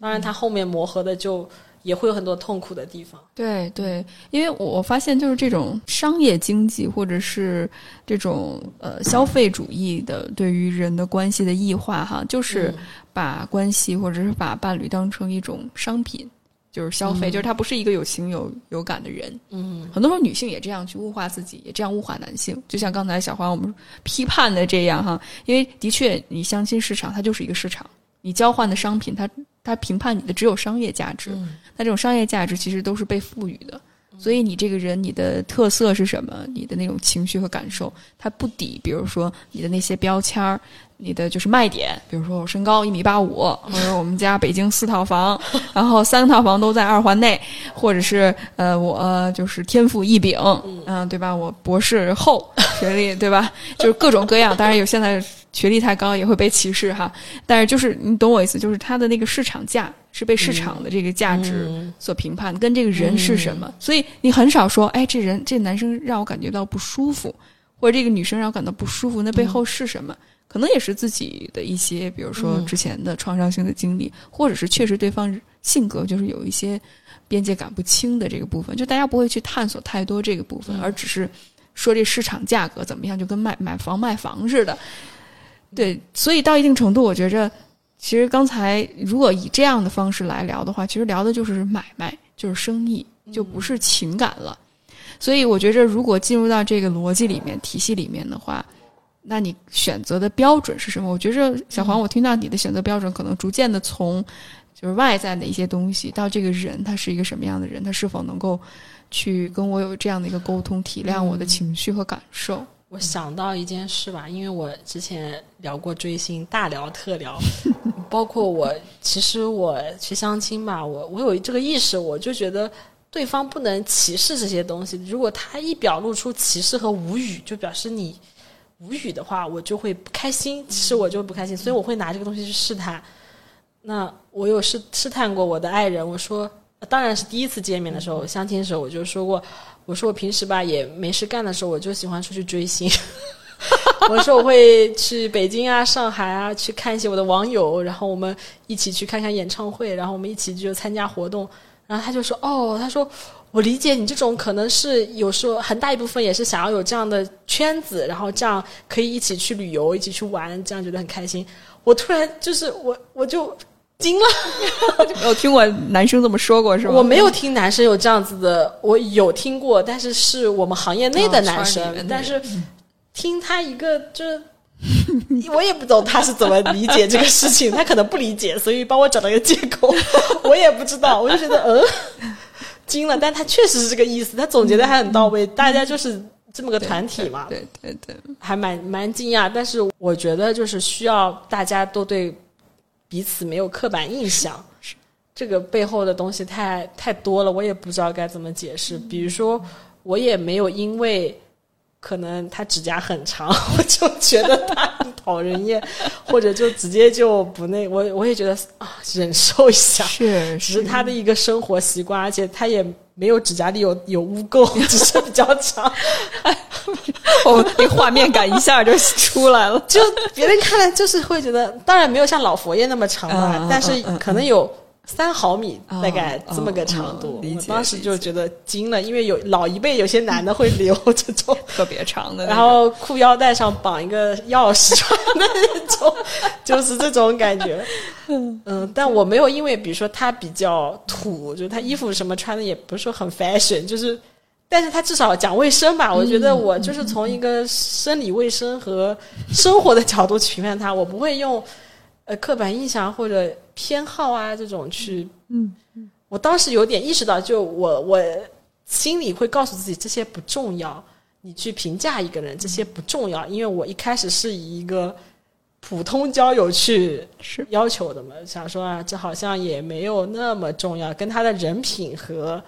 Speaker 4: 当然，他后面磨合的就也会有很多痛苦的地方。
Speaker 3: 对对，因为我发现就是这种商业经济或者是这种呃消费主义的对于人的关系的异化哈，就是把关系或者是把伴侣当成一种商品，就是消费，就是他不是一个有情有有感的人。
Speaker 4: 嗯，
Speaker 3: 很多时候女性也这样去物化自己，也这样物化男性。就像刚才小花我们批判的这样哈，因为的确你相亲市场它就是一个市场，你交换的商品它它评判你的只有商业价值。那这种商业价值其实都是被赋予的，所以你这个人你的特色是什么？你的那种情绪和感受，它不抵，比如说你的那些标签儿，你的就是卖点，比如说我身高一米八五，或者我们家北京四套房，然后三套房都在二环内，或者是呃我呃就是天赋异禀，嗯、对吧？我博士后 学历，对吧？就是各种各样，当然有现在学历太高也会被歧视哈，但是就是你懂我意思，就是它的那个市场价是被市场的这个价值所评判，跟这个人是什么，所以你很少说，哎，这人这男生让我感觉到不舒服，或者这个女生让我感到不舒服，那背后是什么？可能也是自己的一些，比如说之前的创伤性的经历，或者是确实对方性格就是有一些边界感不清的这个部分，就大家不会去探索太多这个部分，而只是说这市场价格怎么样，就跟卖买房卖房似的。对，所以到一定程度，我觉着，其实刚才如果以这样的方式来聊的话，其实聊的就是买卖，就是生意，就不是情感了。所以我觉着，如果进入到这个逻辑里面、体系里面的话，那你选择的标准是什么？我觉着小黄，我听到你的选择标准可能逐渐的从就是外在的一些东西到这个人他是一个什么样的人，他是否能够去跟我有这样的一个沟通，体谅我的情绪和感受。
Speaker 4: 我想到一件事吧，因为我之前聊过追星，大聊特聊，包括我，其实我去相亲吧，我我有这个意识，我就觉得对方不能歧视这些东西。如果他一表露出歧视和无语，就表示你无语的话，我就会不开心。其实我就不开心，所以我会拿这个东西去试探。那我有试试探过我的爱人，我说，当然是第一次见面的时候，相亲的时候，我就说过，我说我平时吧也没事干的时候，我就喜欢出去追星。我说我会去北京啊、上海啊，去看一些我的网友，然后我们一起去看看演唱会，然后我们一起就参加活动。然后他就说：“哦，他说我理解你这种可能是有时候很大一部分也是想要有这样的圈子，然后这样可以一起去旅游、一起去玩，这样觉得很开心。”我突然就是我我就惊了。
Speaker 3: 没有听过男生这么说过是吗？
Speaker 4: 我没有听男生有这样子的，我有听过，但是是我们行业内的男生，但是听他一个就是。我也不懂他是怎么理解这个事情，他可能不理解，所以帮我找到一个借口。我也不知道，我就觉得嗯，惊了。但他确实是这个意思，他总结的还很到位。大家就是这么个团体嘛，
Speaker 3: 对对对，
Speaker 4: 还蛮蛮惊讶。但是我觉得就是需要大家都对彼此没有刻板印象。这个背后的东西太太多了，我也不知道该怎么解释。比如说，我也没有因为可能他指甲很长，我就觉得他很讨人厌，或者就直接就不那，我我也觉得啊，忍受一下。
Speaker 3: 是
Speaker 4: 只是他的一个生活习惯，而且他也没有指甲里有有污垢，只是比较长。
Speaker 3: 哦那画面感一下就出来了。
Speaker 4: 就别人看来就是会觉得，当然没有像老佛爷那么长吧，
Speaker 3: 嗯嗯
Speaker 4: 但是可能有三毫米，
Speaker 3: 哦
Speaker 4: 大概这么个长度。我当时就觉得惊了，因为有老一辈有些男的会留这种，
Speaker 3: 特别长的，
Speaker 4: 然后裤腰带上绑一个钥匙串的那种，就是这种感觉。嗯，但我没有因为比如说他比较土，就是他衣服什么穿的也不是说很 fashion，就是。但是他至少讲卫生吧，我觉得我就是从一个生理卫生和生活的角度去评判他，我不会用呃刻板印象或者偏好啊这种去。
Speaker 3: 嗯，
Speaker 4: 我当时有点意识到，就我我心里会告诉自己这些不重要，你去评价一个人这些不重要，因为我一开始是以一个普通交友去要求的嘛，想说啊，这好像也没有那么重要，跟他的人品和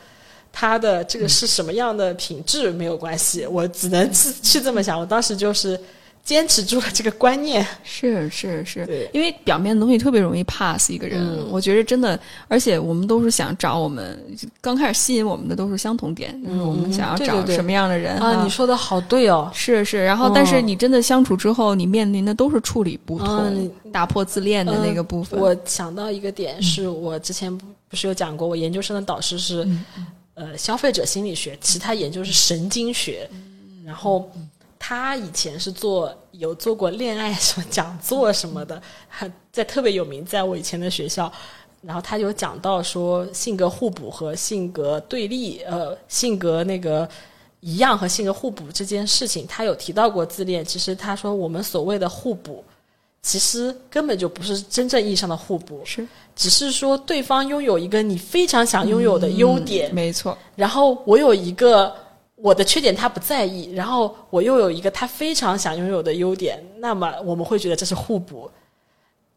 Speaker 4: 他的这个是什么样的品质没有关系，我只能去去这么想。我当时就是坚持住了这个观念，
Speaker 3: 是是是，因为表面的东西特别容易 pass 一个人。
Speaker 4: 嗯。
Speaker 3: 我觉得真的，而且我们都是想找我们刚开始吸引我们的都是相同点，就是我们想要找什么样的人
Speaker 4: 啊，你说的好对哦，
Speaker 3: 是是，然后
Speaker 4: 哦。
Speaker 3: 但是你真的相处之后，你面临的都是处理不同、
Speaker 4: 嗯
Speaker 3: 打破自恋的那个部分。
Speaker 4: 我想到一个点，是我之前不不是有讲过，我研究生的导师是、呃消费者心理学，其他研究是神经学，然后他以前是做有做过恋爱什么讲座什么的，在特别有名，在我以前的学校。然后他有讲到说性格互补和性格对立，呃，性格那个一样和性格互补这件事情，他有提到过自恋。其实他说我们所谓的互补，其实根本就不是真正意义上的互补，
Speaker 3: 是
Speaker 4: 只是说对方拥有一个你非常想拥有的优点，
Speaker 3: 没错，
Speaker 4: 然后我有一个我的缺点他不在意，然后我又有一个他非常想拥有的优点，那么我们会觉得这是互补。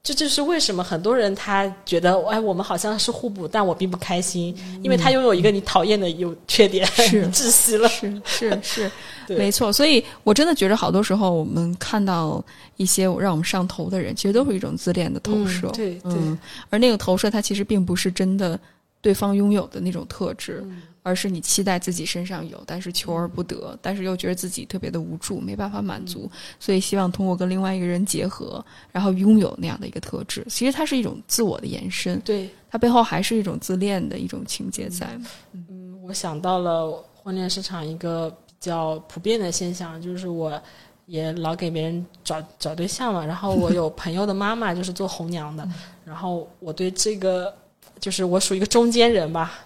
Speaker 4: 这就是为什么很多人他觉得，哎，我们好像是互补，但我并不开心，因为他拥有一个你讨厌的优缺点，窒息了。
Speaker 3: 是 是是，
Speaker 4: 对
Speaker 3: 没错。所以我真的觉得，好多时候我们看到一些让我们上头的人，其实都是一种自恋的投射。
Speaker 4: 嗯对对
Speaker 3: 嗯，而那个投射，它其实并不是真的对方拥有的那种特质，
Speaker 4: 嗯
Speaker 3: 而是你期待自己身上有，但是求而不得，但是又觉得自己特别的无助，没办法满足，
Speaker 4: 嗯
Speaker 3: 所以希望通过跟另外一个人结合，然后拥有那样的一个特质。其实它是一种自我的延伸，
Speaker 4: 对，
Speaker 3: 它背后还是一种自恋的一种情节在。
Speaker 4: 嗯，我想到了婚恋市场一个比较普遍的现象，就是我也老给别人找找对象嘛，然后我有朋友的妈妈就是做红娘的，然后我对这个就是我属于一个中间人吧。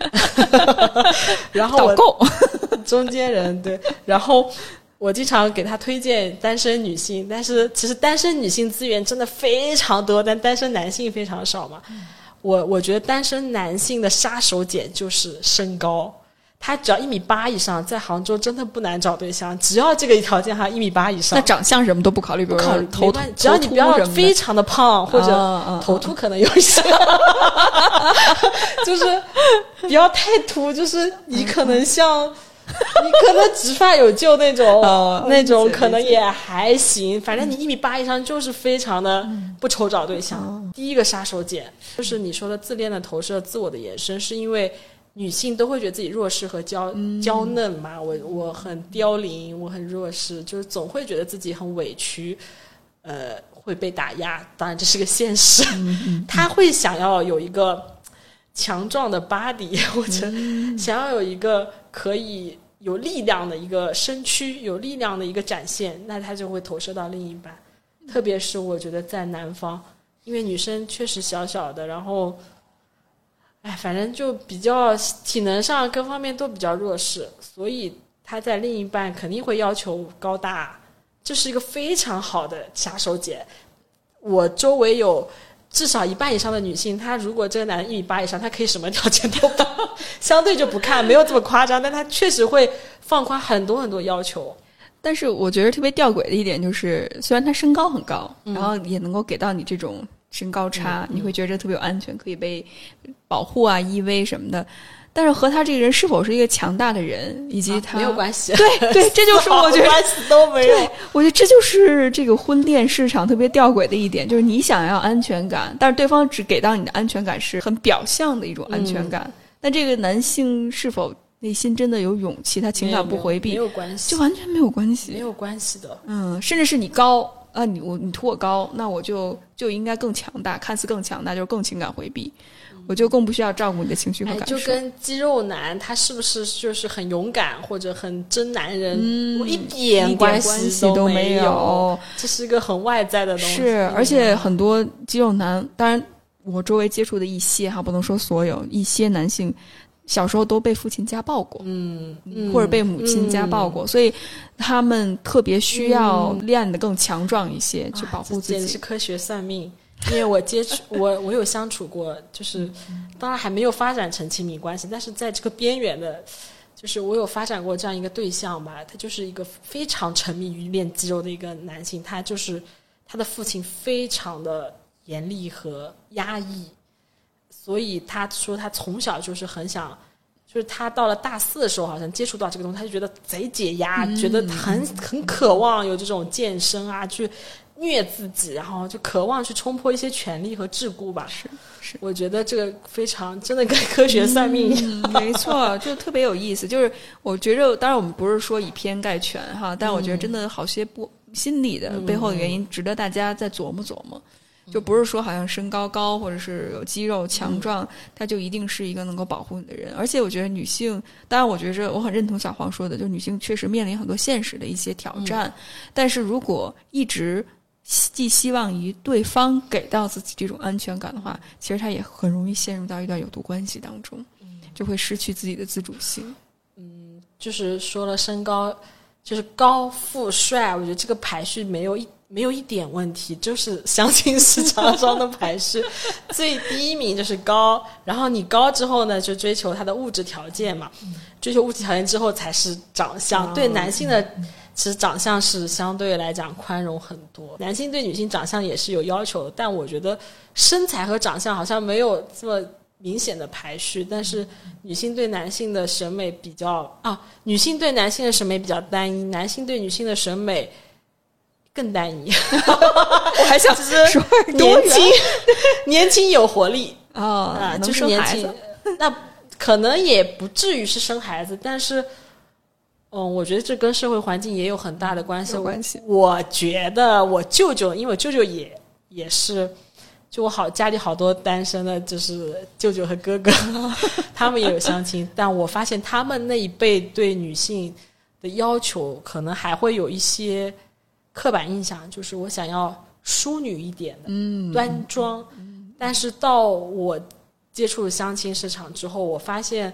Speaker 4: 然后我
Speaker 3: 导购，
Speaker 4: 中间人对，然后我经常给他推荐单身女性，但是其实单身女性资源真的非常多，但单身男性非常少嘛。我我觉得单身男性的杀手锏就是身高，他只要一米八以上，在杭州真的不难找对象，只要这个条件哈一米八以上
Speaker 3: 那。长相什么都不考虑，
Speaker 4: 不考虑
Speaker 3: 头
Speaker 4: 秃只要你不要非常的胖或者头秃，可能有一些，就是不要太秃，就是你可能像你可能植发有救那种，
Speaker 3: 哦
Speaker 4: 那种可能也还行。反正你一米八以上就是非常的不愁找对象。
Speaker 3: 哦
Speaker 4: 第一个杀手锏就是你说的自恋的投射、自我的延伸，是因为。女性都会觉得自己弱势和娇
Speaker 3: 嗯
Speaker 4: 娇嫩嘛，我我很凋零，我很弱势，就是总会觉得自己很委屈，呃，会被打压。当然这是个现实，
Speaker 3: 嗯
Speaker 4: 他会想要有一个强壮的 body，或者
Speaker 3: 嗯
Speaker 4: 想要有一个可以有力量的一个身躯，有力量的一个展现，那他就会投射到另一半。特别是我觉得在南方，因为女生确实小小的，然后，哎，反正就比较体能上各方面都比较弱势，所以他在另一半肯定会要求高大，这是一个非常好的杀手锏。我周围有至少一半以上的女性，她如果这个男的一米八以上，她可以什么条件都不，相对就不看，没有这么夸张，但她确实会放宽很多很多要求。
Speaker 3: 但是我觉得特别吊诡的一点就是，虽然他身高很高，
Speaker 4: 嗯
Speaker 3: 然后也能够给到你这种身高差，你会觉得特别有安全，可以被保护啊、依偎什么的。但是和他这个人是否是一个强大的人，以及他、
Speaker 4: 啊没有关系，
Speaker 3: 对对，这就是我觉得
Speaker 4: 关系都没有。
Speaker 3: 对，我觉得这就是这个婚恋市场特别吊诡的一点，就是你想要安全感，但是对方只给到你的安全感是很表象的一种安全感。那这个男性是否内心真的有勇气，他情感不回避，
Speaker 4: 没有关系，
Speaker 3: 就完全没有关系。
Speaker 4: 没有关系的。
Speaker 3: 嗯，甚至是你高，啊，你我你图我高，那我就就应该更强大，看似更强大，就是更情感回避，我就更不需要照顾你的情绪和
Speaker 4: 哎，
Speaker 3: 感受。
Speaker 4: 就跟肌肉男他是不是就是很勇敢或者很真男人，我一
Speaker 3: 一
Speaker 4: 点
Speaker 3: 关
Speaker 4: 系
Speaker 3: 都
Speaker 4: 没
Speaker 3: 有，
Speaker 4: 这是一个很外在的东西。
Speaker 3: 是，而且很多肌肉男，当然我周围接触的一些哈，不能说所有，一些男性小时候都被父亲家暴过，
Speaker 4: 嗯，嗯
Speaker 3: 或者被母亲家暴过，所以他们特别需要练得更强壮一些，去保护自
Speaker 4: 己简直是。科学算命。因为我接触我我有相处过，就是当然还没有发展成亲密关系，但是在这个边缘的，就是我有发展过这样一个对象吧，他就是一个非常沉迷于练肌肉的一个男性，他就是他的父亲非常的严厉和压抑，所以他说他从小就是很想。就是他到了大四的时候，好像接触到这个东西，他就觉得贼解压，觉得很很渴望有这种健身啊，去虐自己，然后就渴望去冲破一些权利和桎梏吧。
Speaker 3: 是是，
Speaker 4: 我觉得这个非常真的跟科学算命一样。
Speaker 3: 嗯，没错，就特别有意思。就是我觉着，当然我们不是说以偏概全哈，但我觉得真的好些不心理的背后的原因，值得大家再琢磨琢磨。就不是说好像身高高或者是有肌肉强壮，他就一定是一个能够保护你的人。而且我觉得女性，当然我觉着我很认同小黄说的，就女性确实面临很多现实的一些挑战。但是如果一直寄希望于对方给到自己这种安全感的话，其实他也很容易陷入到一段有毒关系当中，就会失去自己的自主性。
Speaker 4: 嗯就是说了身高，就是高富帅，我觉得这个排序没有一没有一点问题，就是相亲市场上的排序，最第一名就是高，然后你高之后呢，就追求他的物质条件嘛，追求物质条件之后才是长相。对男性的，其实长相是相对来讲宽容很多，男性对女性长相也是有要求的，但我觉得身材和长相好像没有这么。明显的排序，但是女性对男性的审美比较啊，女性对男性的审美比较单一，男性对女性的审美更单一。
Speaker 3: 我还想
Speaker 4: 就是
Speaker 3: 说
Speaker 4: 年轻，年轻有活力
Speaker 3: 啊
Speaker 4: 啊，
Speaker 3: 能
Speaker 4: 就是年轻。那可能也不至于是生孩子，但是，嗯，我觉得这跟社会环境也有很大的关系。
Speaker 3: 有关系
Speaker 4: 我觉得我舅舅，因为我舅舅也也是。就我好家里好多单身的，就是舅舅和哥哥，他们也有相亲，但我发现他们那一辈对女性的要求，可能还会有一些刻板印象，就是我想要淑女一点的，
Speaker 3: 嗯，
Speaker 4: 端庄。但是到我接触相亲市场之后，我发现，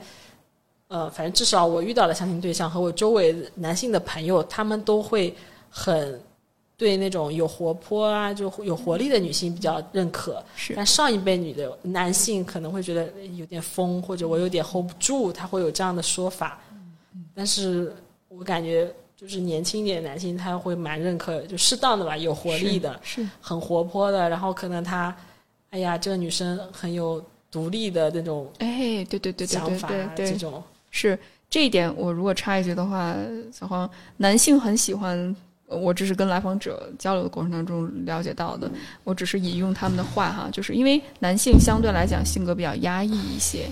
Speaker 4: 呃，反正至少我遇到的相亲对象和我周围男性的朋友，他们都会很。对那种有活泼啊，就有活力的女性比较认可，
Speaker 3: 是
Speaker 4: 但上一辈女的男性可能会觉得有点疯，或者我有点 hold 不住，他会有这样的说法。但是我感觉就是年轻一点的男性，他会蛮认可，就适当的吧，有活力的，
Speaker 3: 是
Speaker 4: 很活泼的，然后可能他，哎呀，这个女生很有独立的那种
Speaker 3: 哎，对对对对对
Speaker 4: 想法，
Speaker 3: 对对，
Speaker 4: 这种
Speaker 3: 是这一点。我如果插一句的话，小黄，男性很喜欢。我只是跟来访者交流的过程当中了解到的，我只是引用他们的话哈，就是因为男性相对来讲性格比较压抑一些，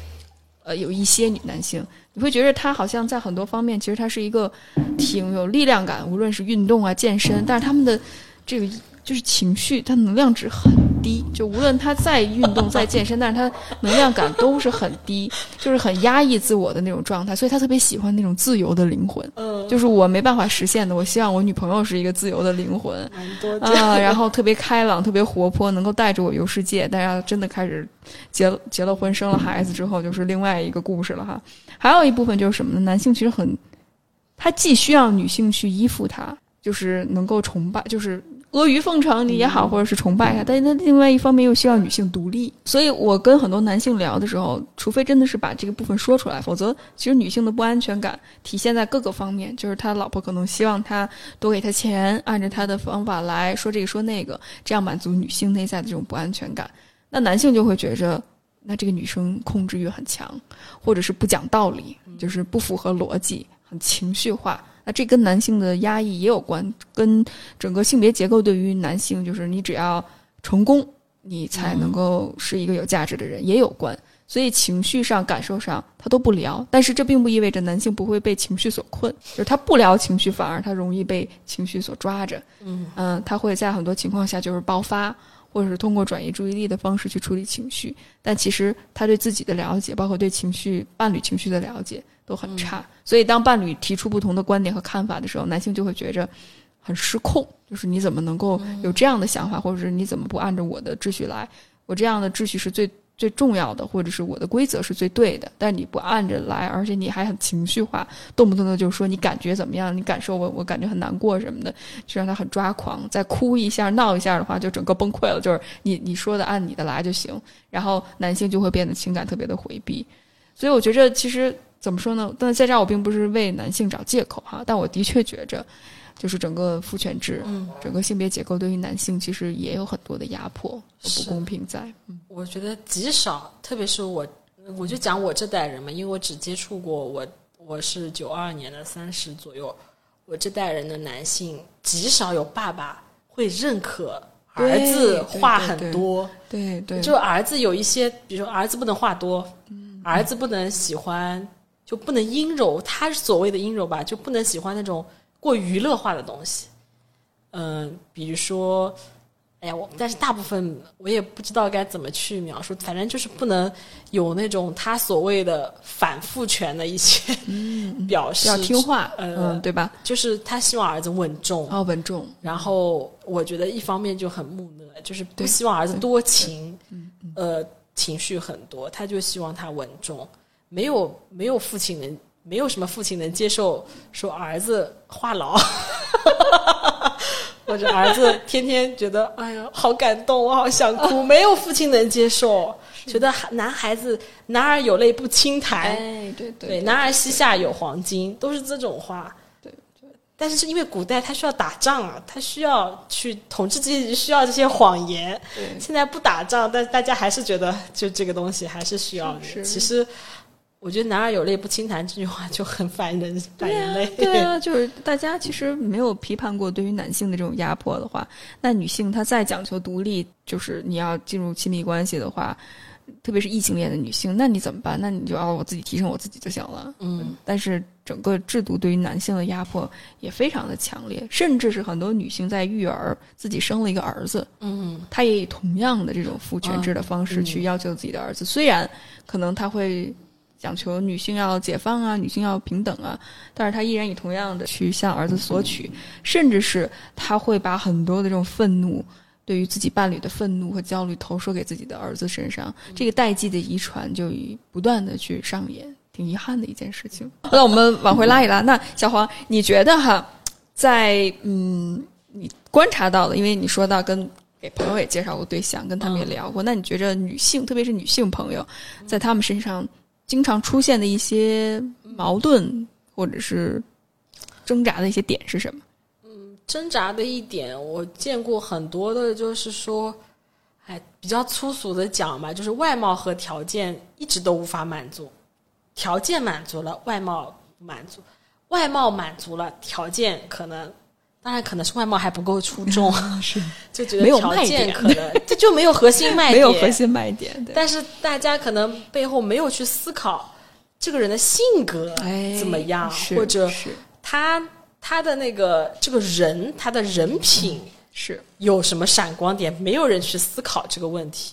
Speaker 3: 呃，有一些女男性，你会觉得他好像在很多方面，其实他是一个挺有力量感，无论是运动啊、健身，但是他们的这个就是情绪，他能量值很低，就无论他再运动、再健身，但是他能量感都是很低，就是很压抑自我的那种状态，所以他特别喜欢那种自由的灵魂。
Speaker 4: 嗯，
Speaker 3: 就是我没办法实现的，我希望我女朋友是一个自由的灵魂啊，然后特别开朗、特别活泼，能够带着我游世界。大家真的开始结结了婚、生了孩子之后，就是另外一个故事了哈。还有一部分就是什么呢？男性其实很，他既需要女性去依附他，就是能够崇拜，就是阿谀奉承你也好，或者是崇拜他，但是他另外一方面又需要女性独立。所以我跟很多男性聊的时候，除非真的是把这个部分说出来，否则其实女性的不安全感体现在各个方面，就是他老婆可能希望他多给他钱，按照他的方法来说这个说那个，这样满足女性内在的这种不安全感。那男性就会觉着，那这个女生控制欲很强，或者是不讲道理，就是不符合逻辑，很情绪化。那这跟男性的压抑也有关，跟整个性别结构对于男性，就是你只要成功，你才能够是一个有价值的人，也有关。所以情绪上、感受上他都不聊。但是这并不意味着男性不会被情绪所困，就是他不聊情绪，反而他容易被情绪所抓着。
Speaker 4: 嗯
Speaker 3: 他会在很多情况下就是爆发，或者是通过转移注意力的方式去处理情绪。但其实他对自己的了解，包括对情绪、伴侣情绪的了解都很差。所以当伴侣提出不同的观点和看法的时候，男性就会觉着很失控，就是你怎么能够有这样的想法，或者是你怎么不按照我的秩序来？我这样的秩序是最最重要的，或者是我的规则是最对的，但你不按着来，而且你还很情绪化，动不动的就说你感觉怎么样？你感受我，我感觉很难过什么的，就让他很抓狂。再哭一下、闹一下的话，就整个崩溃了。就是你你说的按你的来就行，然后男性就会变得情感特别的回避。所以我觉着其实怎么说呢？但在这儿我并不是为男性找借口哈，但我的确觉着，就是整个父权制、
Speaker 4: 嗯，
Speaker 3: 整个性别结构对于男性其实也有很多的压迫和不公平在。
Speaker 4: 我觉得极少，特别是我，我就讲我这代人嘛，因为我只接触过我，我是九二年的，三十左右，我这代人的男性极少有爸爸会认可儿
Speaker 3: 对
Speaker 4: 子
Speaker 3: 对
Speaker 4: 话很多，
Speaker 3: 对对，
Speaker 4: 就儿子有一些，比如说儿子不能话多，儿子不能喜欢，就不能阴柔，他所谓的阴柔吧，就不能喜欢那种过娱乐化的东西。嗯、比如说，哎呀，我但是大部分我也不知道该怎么去描述，反正就是不能有那种他所谓的反复权的一些 表示，
Speaker 3: 要听话，
Speaker 4: 呃
Speaker 3: 嗯，对吧？
Speaker 4: 就是他希望儿子稳重，
Speaker 3: 哦稳重，
Speaker 4: 然后我觉得一方面就很木讷，就是不
Speaker 3: 对
Speaker 4: 希望儿子多情，呃，情绪很多，他就希望他稳重，没有没有父亲能没有什么父亲能接受说儿子话痨，或者儿子天天觉得哎呀好感动，我好想哭，没有父亲能接受，觉得男孩子男儿有泪不轻弹，
Speaker 3: 哎，对
Speaker 4: 对，男儿膝下有黄金，都是这种话。
Speaker 3: 对
Speaker 4: 但是是因为古代他需要打仗啊，他需要去统治阶级需要这些谎言。
Speaker 3: 对。
Speaker 4: 现在不打仗，但大家还是觉得就这个东西还是需要的。
Speaker 3: 是。
Speaker 4: 其实我觉得“男儿有泪不轻弹”这句话就很反人 反
Speaker 3: 对啊
Speaker 4: 人类。，
Speaker 3: 对啊，就是大家其实没有批判过对于男性的这种压迫的话，那女性她再讲求独立，就是你要进入亲密关系的话，特别是异性恋的女性，那你怎么办？那你就要我自己提升我自己就行了。
Speaker 4: 嗯，
Speaker 3: 但是整个制度对于男性的压迫也非常的强烈，甚至是很多女性在育儿，自己生了一个儿子，
Speaker 4: 嗯，
Speaker 3: 她也以同样的这种父权制的方式去要求自己的儿子。虽然可能他会讲求女性要解放啊，女性要平等啊，但是他依然以同样的去向儿子索取，甚至是他会把很多的这种愤怒。对于自己伴侣的愤怒和焦虑投射给自己的儿子身上，这个代际的遗传就以不断的去上演，挺遗憾的一件事情。那我们往回拉一拉，那小黄，你觉得哈，在嗯，你观察到的，因为你说到跟给朋友也介绍过对象，跟他们也聊过，那你觉着女性，特别是女性朋友，在他们身上经常出现的一些矛盾或者是挣扎的一些点是什么？
Speaker 4: 嗯挣扎的一点，我见过很多的，就是说，哎，比较粗俗的讲嘛，就是外貌和条件一直都无法满足，条件满足了，外貌不满足，外貌满足了，条件可能，当然可能是外貌还不够出众，
Speaker 3: 是
Speaker 4: 就觉得
Speaker 3: 没有
Speaker 4: 条
Speaker 3: 卖点
Speaker 4: 件可能这就没有核心卖点，
Speaker 3: 没有核心卖点，对，
Speaker 4: 但是大家可能背后没有去思考这个人的性格
Speaker 3: 哎
Speaker 4: 怎么样，
Speaker 3: 是
Speaker 4: 或者
Speaker 3: 是
Speaker 4: 他他的那个这个人他的人品
Speaker 3: 是
Speaker 4: 有什么闪光点，没有人去思考这个问题。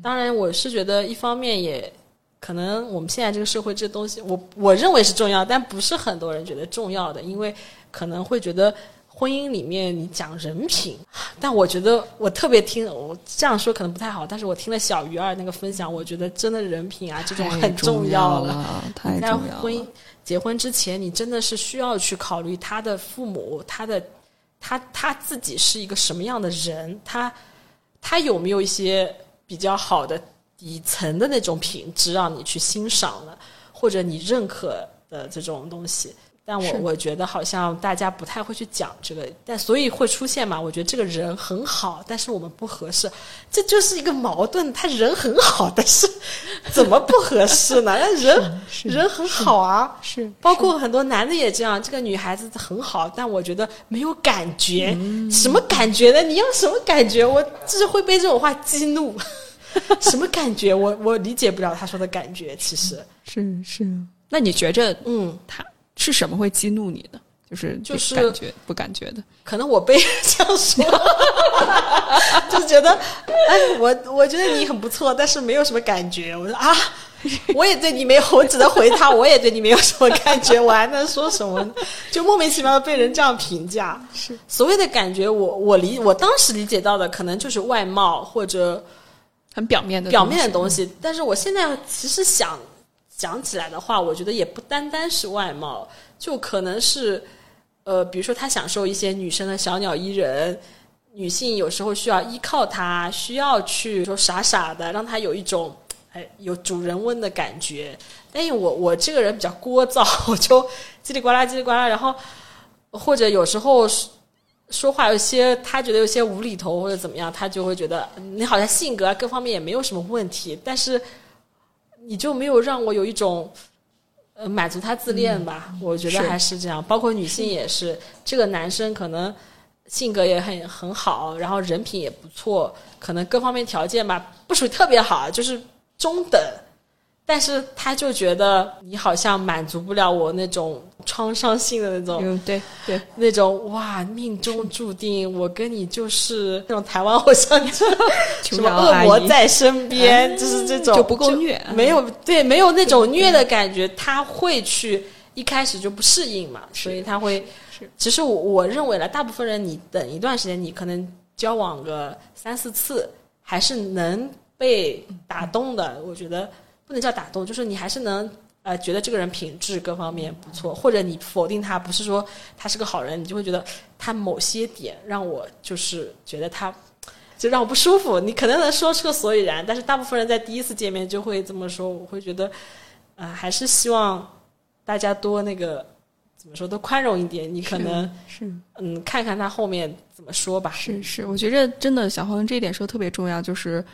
Speaker 4: 当然，我是觉得一方面也可能我们现在这个社会这东西，我我认为是重要，但不是很多人觉得重要的，因为可能会觉得。婚姻里面你讲人品，但我觉得我特别听我这样说可能不太好，但是我听了小鱼儿那个分享，我觉得真的人品啊这种很
Speaker 3: 重
Speaker 4: 要
Speaker 3: 了，太重要
Speaker 4: 婚姻。结婚之前，你真的是需要去考虑他的父母，他的他他自己是一个什么样的人，他他有没有一些比较好的底层的那种品质让你去欣赏了，或者你认可的这种东西。但我我觉得好像大家不太会去讲这个，但所以会出现嘛？我觉得这个人很好，但是我们不合适，这就是一个矛盾。他人很好，但是怎么不合适呢？那 人人很好啊，
Speaker 3: 是
Speaker 4: 包括很多男的也这样。这个女孩子很好，但我觉得没有感觉。什么感觉呢？你要什么感觉？我就是会被这种话激怒。什么感觉？我我理解不了他说的感觉。其实，
Speaker 3: 是是。那你觉着
Speaker 4: 嗯，
Speaker 3: 他是什么会激怒你呢？就是
Speaker 4: 就是
Speaker 3: 感觉不感觉的，
Speaker 4: 可能我被这样说，就是觉得，哎，我我觉得你很不错，但是没有什么感觉。我说啊，我也对你没有，我只能回他，我也对你没有什么感觉，我还能说什么呢？就莫名其妙的被人这样评价。
Speaker 3: 是
Speaker 4: 所谓的感觉，我我理我当时理解到的，可能就是外貌或者
Speaker 3: 很表面的
Speaker 4: 表面的东。
Speaker 3: 西。
Speaker 4: 但是我现在其实想讲起来的话，我觉得也不单单是外貌，就可能是呃，比如说他享受一些女生的小鸟依人，女性有时候需要依靠他，需要去说傻傻的，让他有一种哎有主人翁的感觉。但是我我这个人比较聒噪，我就叽里呱啦叽里呱啦，然后或者有时候说话有些他觉得有些无厘头或者怎么样，他就会觉得你好像性格啊各方面也没有什么问题，但是你就没有让我有一种呃满足他自恋吧？我觉得还是这样，包括女性也是，这个男生可能性格也很很好，然后人品也不错，可能各方面条件吧不属于特别好，就是中等。但是他就觉得你好像满足不了我那种创伤性的那种
Speaker 3: 嗯，对对，
Speaker 4: 那种哇，命中注定我跟你就是那种台湾偶像剧，什么恶魔在身边，就是这种
Speaker 3: 就不够虐
Speaker 4: 没有对，没有那种虐的感觉，他会去一开始就不适应嘛，所以他会
Speaker 3: 是。
Speaker 4: 其实我我认为了，大部分人你等一段时间，你可能交往个三四次，还是能被打动的。我觉得不能叫打动，就是你还是能呃觉得这个人品质各方面不错，或者你否定他，不是说他是个好人，你就会觉得他某些点让我就是觉得他就让我不舒服。你可能能说出个所以然，但是大部分人在第一次见面就会这么说，我会觉得啊、呃还是希望大家多那个怎么说都宽容一点。你可能
Speaker 3: 是
Speaker 4: 嗯看看他后面怎么说吧。
Speaker 3: 是是，我觉着真的小黄这一点说得特别重要，就是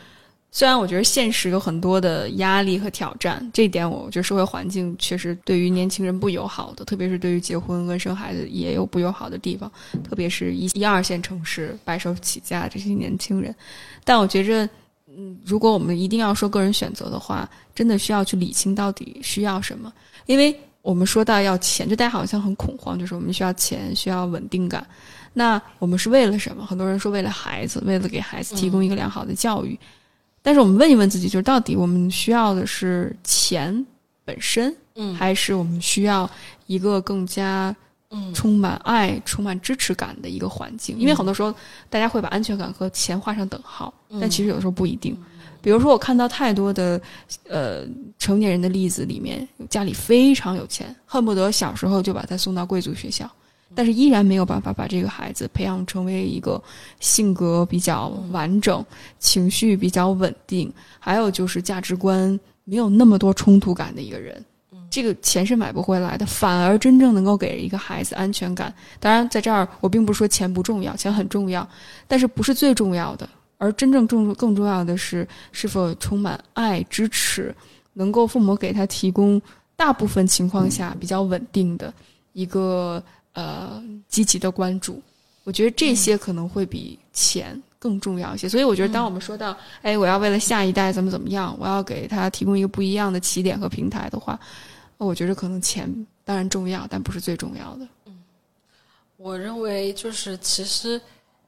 Speaker 3: 虽然我觉得现实有很多的压力和挑战，这一点我觉得社会环境确实对于年轻人不友好的，特别是对于结婚跟生孩子也有不友好的地方，特别是一一二线城市白手起家这些年轻人。但我觉着，嗯，如果我们一定要说个人选择的话，真的需要去理清到底需要什么，因为我们说到要钱，就大家好像很恐慌，就是我们需要钱，需要稳定感。那我们是为了什么？很多人说为了孩子，为了给孩子提供一个良好的教育。但是我们问一问自己，就是到底我们需要的是钱本身，
Speaker 4: 嗯。
Speaker 3: 还是我们需要一个更加
Speaker 4: 嗯。
Speaker 3: 充满爱、充满支持感的一个环境？因为很多时候大家会把安全感和钱画上等号，但其实有时候不一定。比如说，我看到太多的呃成年人的例子里面，家里非常有钱，恨不得小时候就把他送到贵族学校，但是依然没有办法把这个孩子培养成为一个性格比较完整、情绪比较稳定，还有就是价值观没有那么多冲突感的一个人。这个钱是买不回来的，反而真正能够给一个孩子安全感。当然，在这儿我并不是说钱不重要，钱很重要，但是不是最重要的。而真正重更重要的是，是否充满爱、支持，能够父母给他提供大部分情况下比较稳定的一个呃积极的关注。我觉得这些可能会比钱更重要一些。所以我觉得，当我们说到，哎，我要为了下一代怎么怎么样，我要给他提供一个不一样的起点和平台的话，我觉得可能钱当然重要，但不是最重要的。
Speaker 4: 嗯我认为就是其实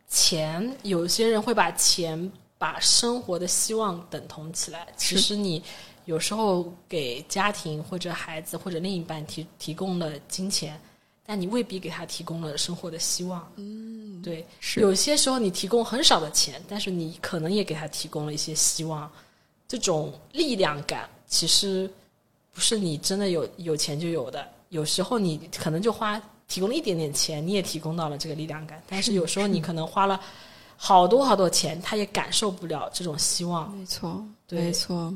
Speaker 4: 钱，有些人会把钱把生活的希望等同起来。其实你有时候给家庭或者孩子或者另一半提提供了金钱，但你未必给他提供了生活的希望。嗯，对，
Speaker 3: 是
Speaker 4: 有些时候你提供很少的钱，但是你可能也给他提供了一些希望。这种力量感其实不是你真的有有钱就有的，有时候你可能就花提供了一点点钱，你也提供到了这个力量感，但是有时候你可能花了好多好多钱，他也感受不了这种希望。
Speaker 3: 没错，
Speaker 4: 对
Speaker 3: 没错。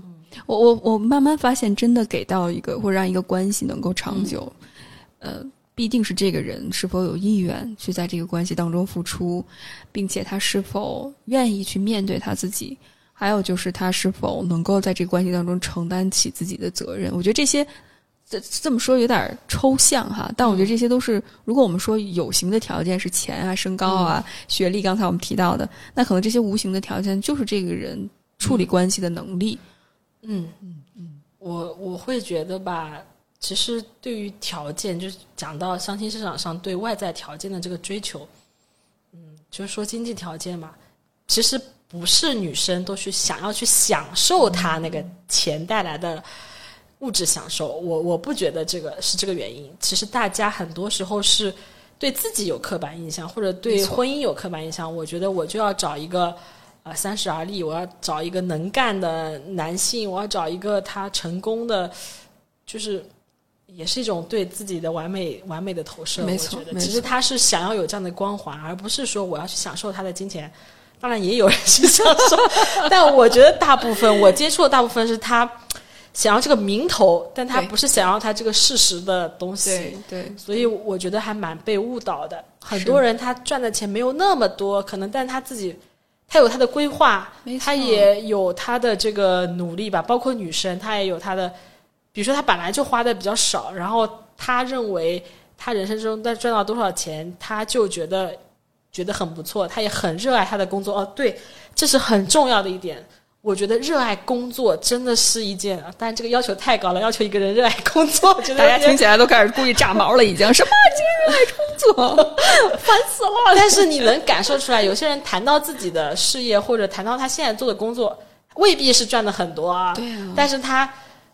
Speaker 3: 我我我慢慢发现，真的给到一个或让一个关系能够长久，呃，必定是这个人是否有意愿去在这个关系当中付出，并且他是否愿意去面对他自己，还有就是他是否能够在这个关系当中承担起自己的责任。我觉得这些。这这么说有点抽象哈，但我觉得这些都是，如果我们说有形的条件是钱啊、身高啊、学历，刚才我们提到的，那可能这些无形的条件就是这个人处理关系的能力。
Speaker 4: 嗯嗯嗯，我我会觉得吧，其实对于条件，就是讲到相亲市场上对外在条件的这个追求，嗯，就是说经济条件嘛，其实不是女生都去想要去享受他那个钱带来的物质享受，我我不觉得这个是这个原因。其实大家很多时候是对自己有刻板印象，或者对婚姻有刻板印象。我觉得我就要找一个。呃，三十而立，我要找一个能干的男性，我要找一个他成功的，就是也是一种对自己的完美完美的投射。
Speaker 3: 没错
Speaker 4: 我觉得
Speaker 3: 没错
Speaker 4: 只是他是想要有这样的光环，而不是说我要去享受他的金钱。当然也有人去享受，但我觉得大部分我接触的大部分是他想要这个名头，但他不是想要他这个事实的东西。
Speaker 3: 对，
Speaker 4: 所以我觉得还蛮被误导的。很多人他赚的钱没有那么多，可能但他自己他有他的规划他也有他的这个努力吧。包括女生，她也有她的，比如说他本来就花的比较少，然后他认为他人生中在赚到多少钱，他就觉得觉得很不错，他也很热爱他的工作。哦，对，这是很重要的一点。我觉得热爱工作真的是一件，但这个要求太高了，要求一个人热爱工作，觉得
Speaker 3: 大家听起来都开始故意炸毛了，已经什么今日爱工作，烦死了。
Speaker 4: 但是你能感受出来，有些人谈到自己的事业，或者谈到他现在做的工作，未必是赚的很多啊。
Speaker 3: 对啊
Speaker 4: 但是他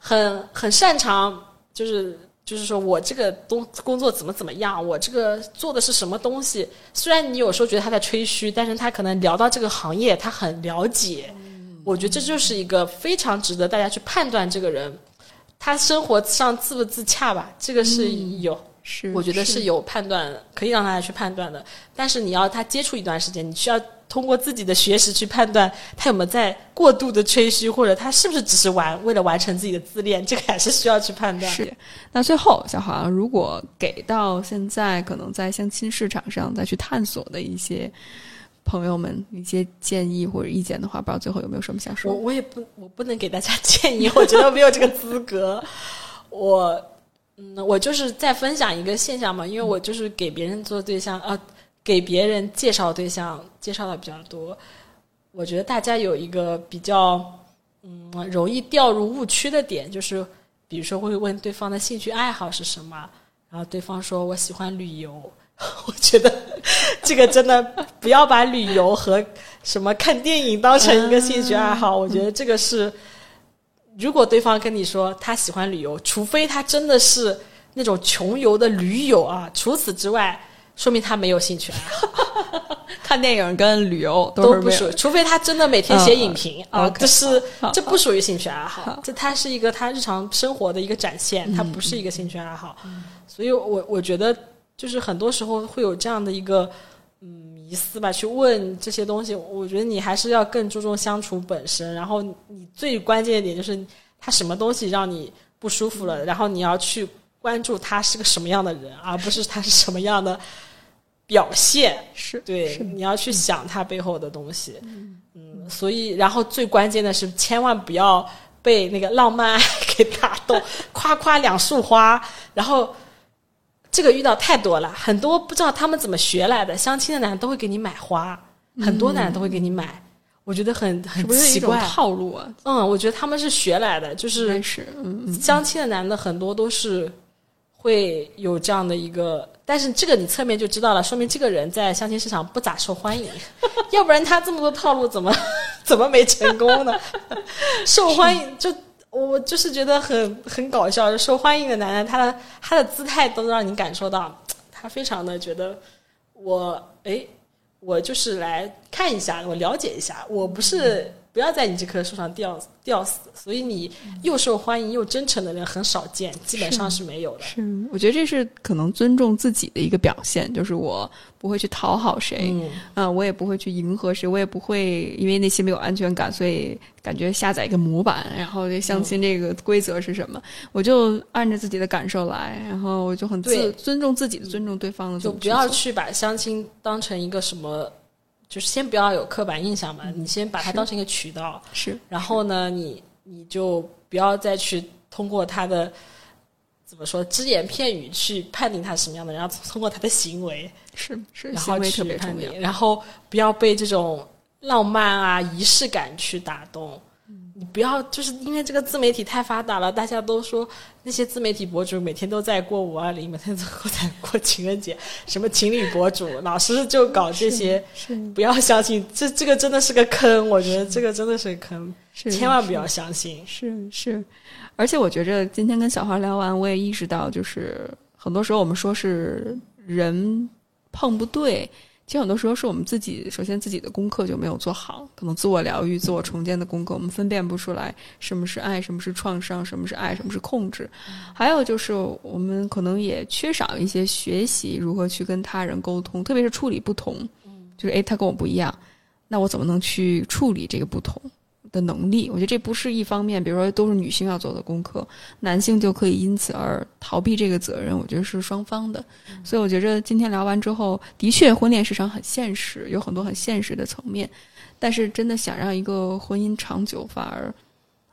Speaker 4: 很很擅长，就是就是说我这个东工作怎么怎么样，我这个做的是什么东西。虽然你有时候觉得他在吹嘘，但是他可能聊到这个行业，他很了解。我觉得这就是一个非常值得大家去判断这个人，他生活上自不自洽吧，这个是有。
Speaker 3: 是
Speaker 4: 我觉得是有判断，可以让大家去判断的。但是你要他接触一段时间，你需要通过自己的学识去判断他有没有在过度的吹嘘，或者他是不是只是完为了完成自己的自恋，这个还是需要去判断。
Speaker 3: 是。那最后，小黄，如果给到现在可能在相亲市场上再去探索的一些朋友们一些建议或者意见的话，不知道最后有没有什么想
Speaker 4: 我
Speaker 3: 说？
Speaker 4: 我也不我不能给大家建议，我觉得没有这个资格。我嗯，我就是在分享一个现象嘛，因为我就是给别人做对象，啊，给别人介绍对象介绍的比较多。我觉得大家有一个比较嗯容易掉入误区的点，就是比如说会问对方的兴趣爱好是什么，然后对方说我喜欢旅游。我觉得这个真的不要把旅游和什么看电影当成一个兴趣爱好。我觉得这个是，如果对方跟你说他喜欢旅游，除非他真的是那种穷游的驴友啊，除此之外，说明他没有兴趣爱好，
Speaker 3: 看电影跟旅游
Speaker 4: 都不属于。除非他真的每天写影评
Speaker 3: 嗯
Speaker 4: 啊这是这不属于兴趣爱好
Speaker 3: 好，
Speaker 4: 这他是一个他日常生活的一个展现，他不是一个兴趣爱好。所以我我觉得就是很多时候会有这样的一个嗯迷思吧，去问这些东西，我觉得你还是要更注重相处本身，然后你最关键一点就是他什么东西让你不舒服了，然后你要去关注他是个什么样的人，而不是他是什么样的表现。
Speaker 3: 是
Speaker 4: 对，你要去想他背后的东西。嗯，所以然后最关键的是，千万不要被那个浪漫爱 给打动，夸夸两束花，然后。这个遇到太多了，很多不知道他们怎么学来的。相亲的男的都会给你买花，很多男的都会给你买，我觉得很很奇怪。
Speaker 3: 套路啊？
Speaker 4: 嗯，我觉得他们是学来的，就是相亲的男的很多都是会有这样的一个，但是这个你侧面就知道了，说明这个人在相亲市场不咋受欢迎，要不然他这么多套路怎么 怎么没成功呢？受欢迎就我就是觉得很很搞笑，受欢迎的男人，他的他的姿态都让你感受到他非常的觉得我诶，我就是来看一下，我了解一下，我不是不要在你这棵树上吊吊死。所以你又受欢迎又真诚的人很少见，基本上是没有的。
Speaker 3: 是，我觉得这是可能尊重自己的一个表现，就是我不会去讨好谁，
Speaker 4: 嗯，
Speaker 3: 嗯、我也不会去迎合谁，我也不会因为内心没有安全感，所以感觉下载一个模板，然后这相亲这个规则是什么，我就按着自己的感受来，然后我就很自尊重自己的，尊重对方的，
Speaker 4: 就不要去把相亲当成一个什么，就是先不要有刻板印象嘛，你先把它当成一个渠道，
Speaker 3: 是
Speaker 4: 然后呢，你你就不要再去通过他的。怎么说？只言片语去判定他是什么样的人，然后通过他的行为，
Speaker 3: 是是，
Speaker 4: 然后去。判定，然后不要被这种浪漫啊、仪式感去打动。你不要就是因为这个自媒体太发达了，大家都说那些自媒体博主每天都在过五二零，每天都在过情人节，什么情侣博主，老师就搞这些，不要相信，这这个真的是个坑，我觉得这个真的是个坑，
Speaker 3: 是
Speaker 4: 千万不要相信。
Speaker 3: 是是，而且我觉着今天跟小花聊完，我也意识到，就是很多时候我们说是人碰不对，其实很多时候是我们自己首先自己的功课就没有做好，可能自我疗愈、自我重建的功课，我们分辨不出来什么是爱，什么是创伤，什么是爱，什么是控制。还有就是我们可能也缺少一些学习如何去跟他人沟通，特别是处理不同，就是诶，他跟我不一样，那我怎么能去处理这个不同？的能力，我觉得这不是一方面，比如说都是女性要做的功课，男性就可以因此而逃避这个责任。我觉得是双方的，所以我觉着今天聊完之后，的确婚恋市场很现实，有很多很现实的层面，但是真的想让一个婚姻长久，反而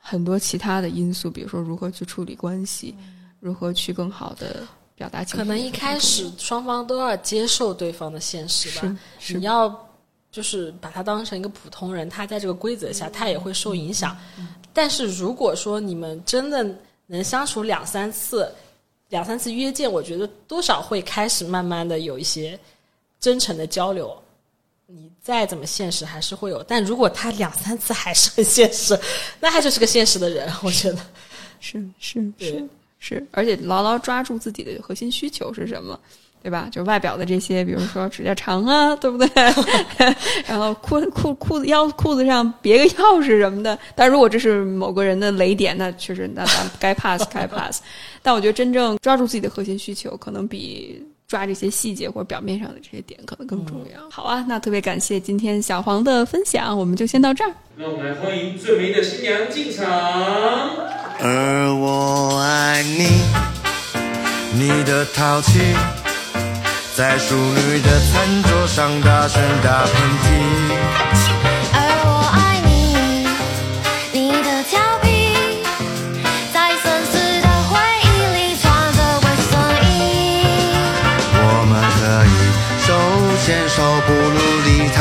Speaker 3: 很多其他的因素，比如说如何去处理关系，如何去更好的表达情绪，
Speaker 4: 可能一开始双方都要接受对方的现实吧，你要。就是把他当成一个普通人，他在这个规则下，他也会受影响。但是如果说你们真的能相处两三次，两三次约见，我觉得多少会开始慢慢的有一些真诚的交流。你再怎么现实，还是会有。但如果他两三次还是很现实，那他就是个现实的人。我觉得
Speaker 3: 是是是是，而且牢牢抓住自己的核心需求是什么。对吧？就外表的这些，比如说指甲长啊，对不对？然后裤裤裤子腰裤子上别个钥匙什么的。但如果这是某个人的雷点，那确实那咱该 pass 该 pass。但我觉得真正抓住自己的核心需求，可能比抓这些细节或者表面上的这些点可能更重要。好啊，那特别感谢今天小黄的分享，我们就先到这儿。
Speaker 5: 让我们来欢迎最美的新娘进场。
Speaker 1: 而我爱你，你的淘气。在淑女的餐桌上大声打喷嚏，
Speaker 2: 而我爱你，你的调皮，在深思的回忆里穿着卫生衣。
Speaker 1: 我们可以手牵手步入礼堂，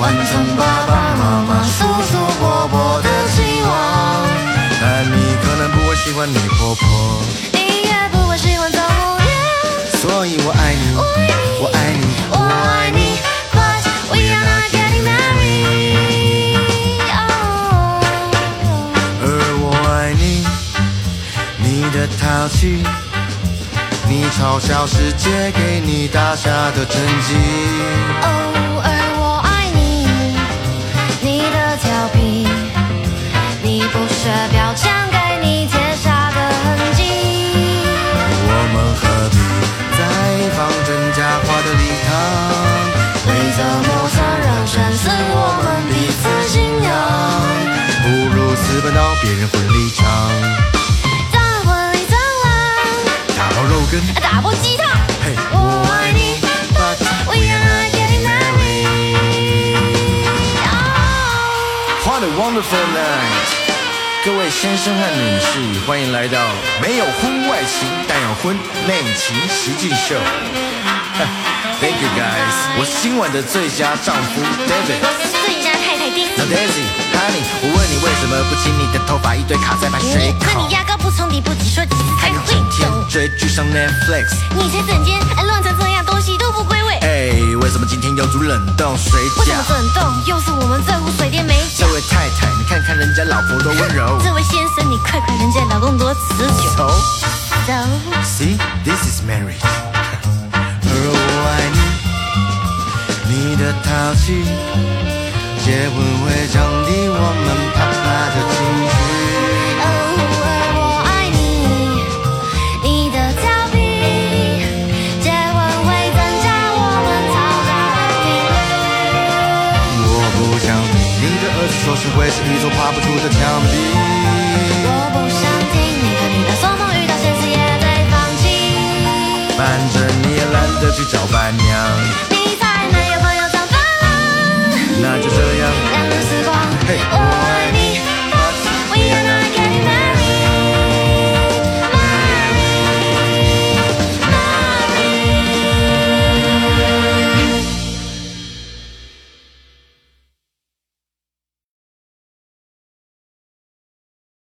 Speaker 1: 完成爸爸妈妈、叔叔伯伯的期望。但你可能不会喜欢你婆婆，所以我爱你，我爱你，
Speaker 2: 我爱你，But we are not getting married. Oh.
Speaker 1: 而我爱你，你的淘气，你嘲笑世界给你打下的成绩。
Speaker 2: 哦，而我爱你，你的调皮，你不舍标签给你贴下的痕迹。
Speaker 1: 我们何必再放真假话的礼堂？
Speaker 2: 为着陌生人宣誓我们彼此信仰。
Speaker 1: 不如私奔到别人婚礼场，
Speaker 2: 在婚礼长廊，
Speaker 1: 大包肉羹。
Speaker 2: 打破鸡汤。
Speaker 1: 嘿，
Speaker 2: 我爱你，But we are not getting married. Oh.
Speaker 1: What a wonderful night！各位先生和女士，欢迎来到没有婚外情但有婚内情实境秀。Thank you guys，我是今晚的最佳丈夫 David。
Speaker 2: 最佳太太 d
Speaker 1: 那 Daisy，Honey，我问你为什么不亲你的头发一堆卡在排水口
Speaker 2: 可你？牙膏不从底，不及说几次才会
Speaker 1: 整天
Speaker 2: 懂。
Speaker 1: 追剧上 Netflix，
Speaker 2: 你才整间哎乱成这样，东西都不归位。
Speaker 1: 哎，为什么今天要煮冷冻水饺
Speaker 2: 为什么？冷冻又是我们这户水电没缴
Speaker 1: 这？位太太，你看看人家老婆多温柔。
Speaker 2: 这位先生，你快看，人家老公多持久。
Speaker 1: 走 So，，See this is marriage。的淘气，结婚会降低我们怕不怕的情绪。
Speaker 2: 我爱你，你的调皮，结婚会增加我们嘈杂的频率。
Speaker 1: 我不想听你的恶趣，说是会是一种画不出的逃避。
Speaker 2: 我不想听你的平淡，说风雨到现实也得放弃，
Speaker 1: 反正你也懒得去找伴娘。那就这样，
Speaker 2: 让时光，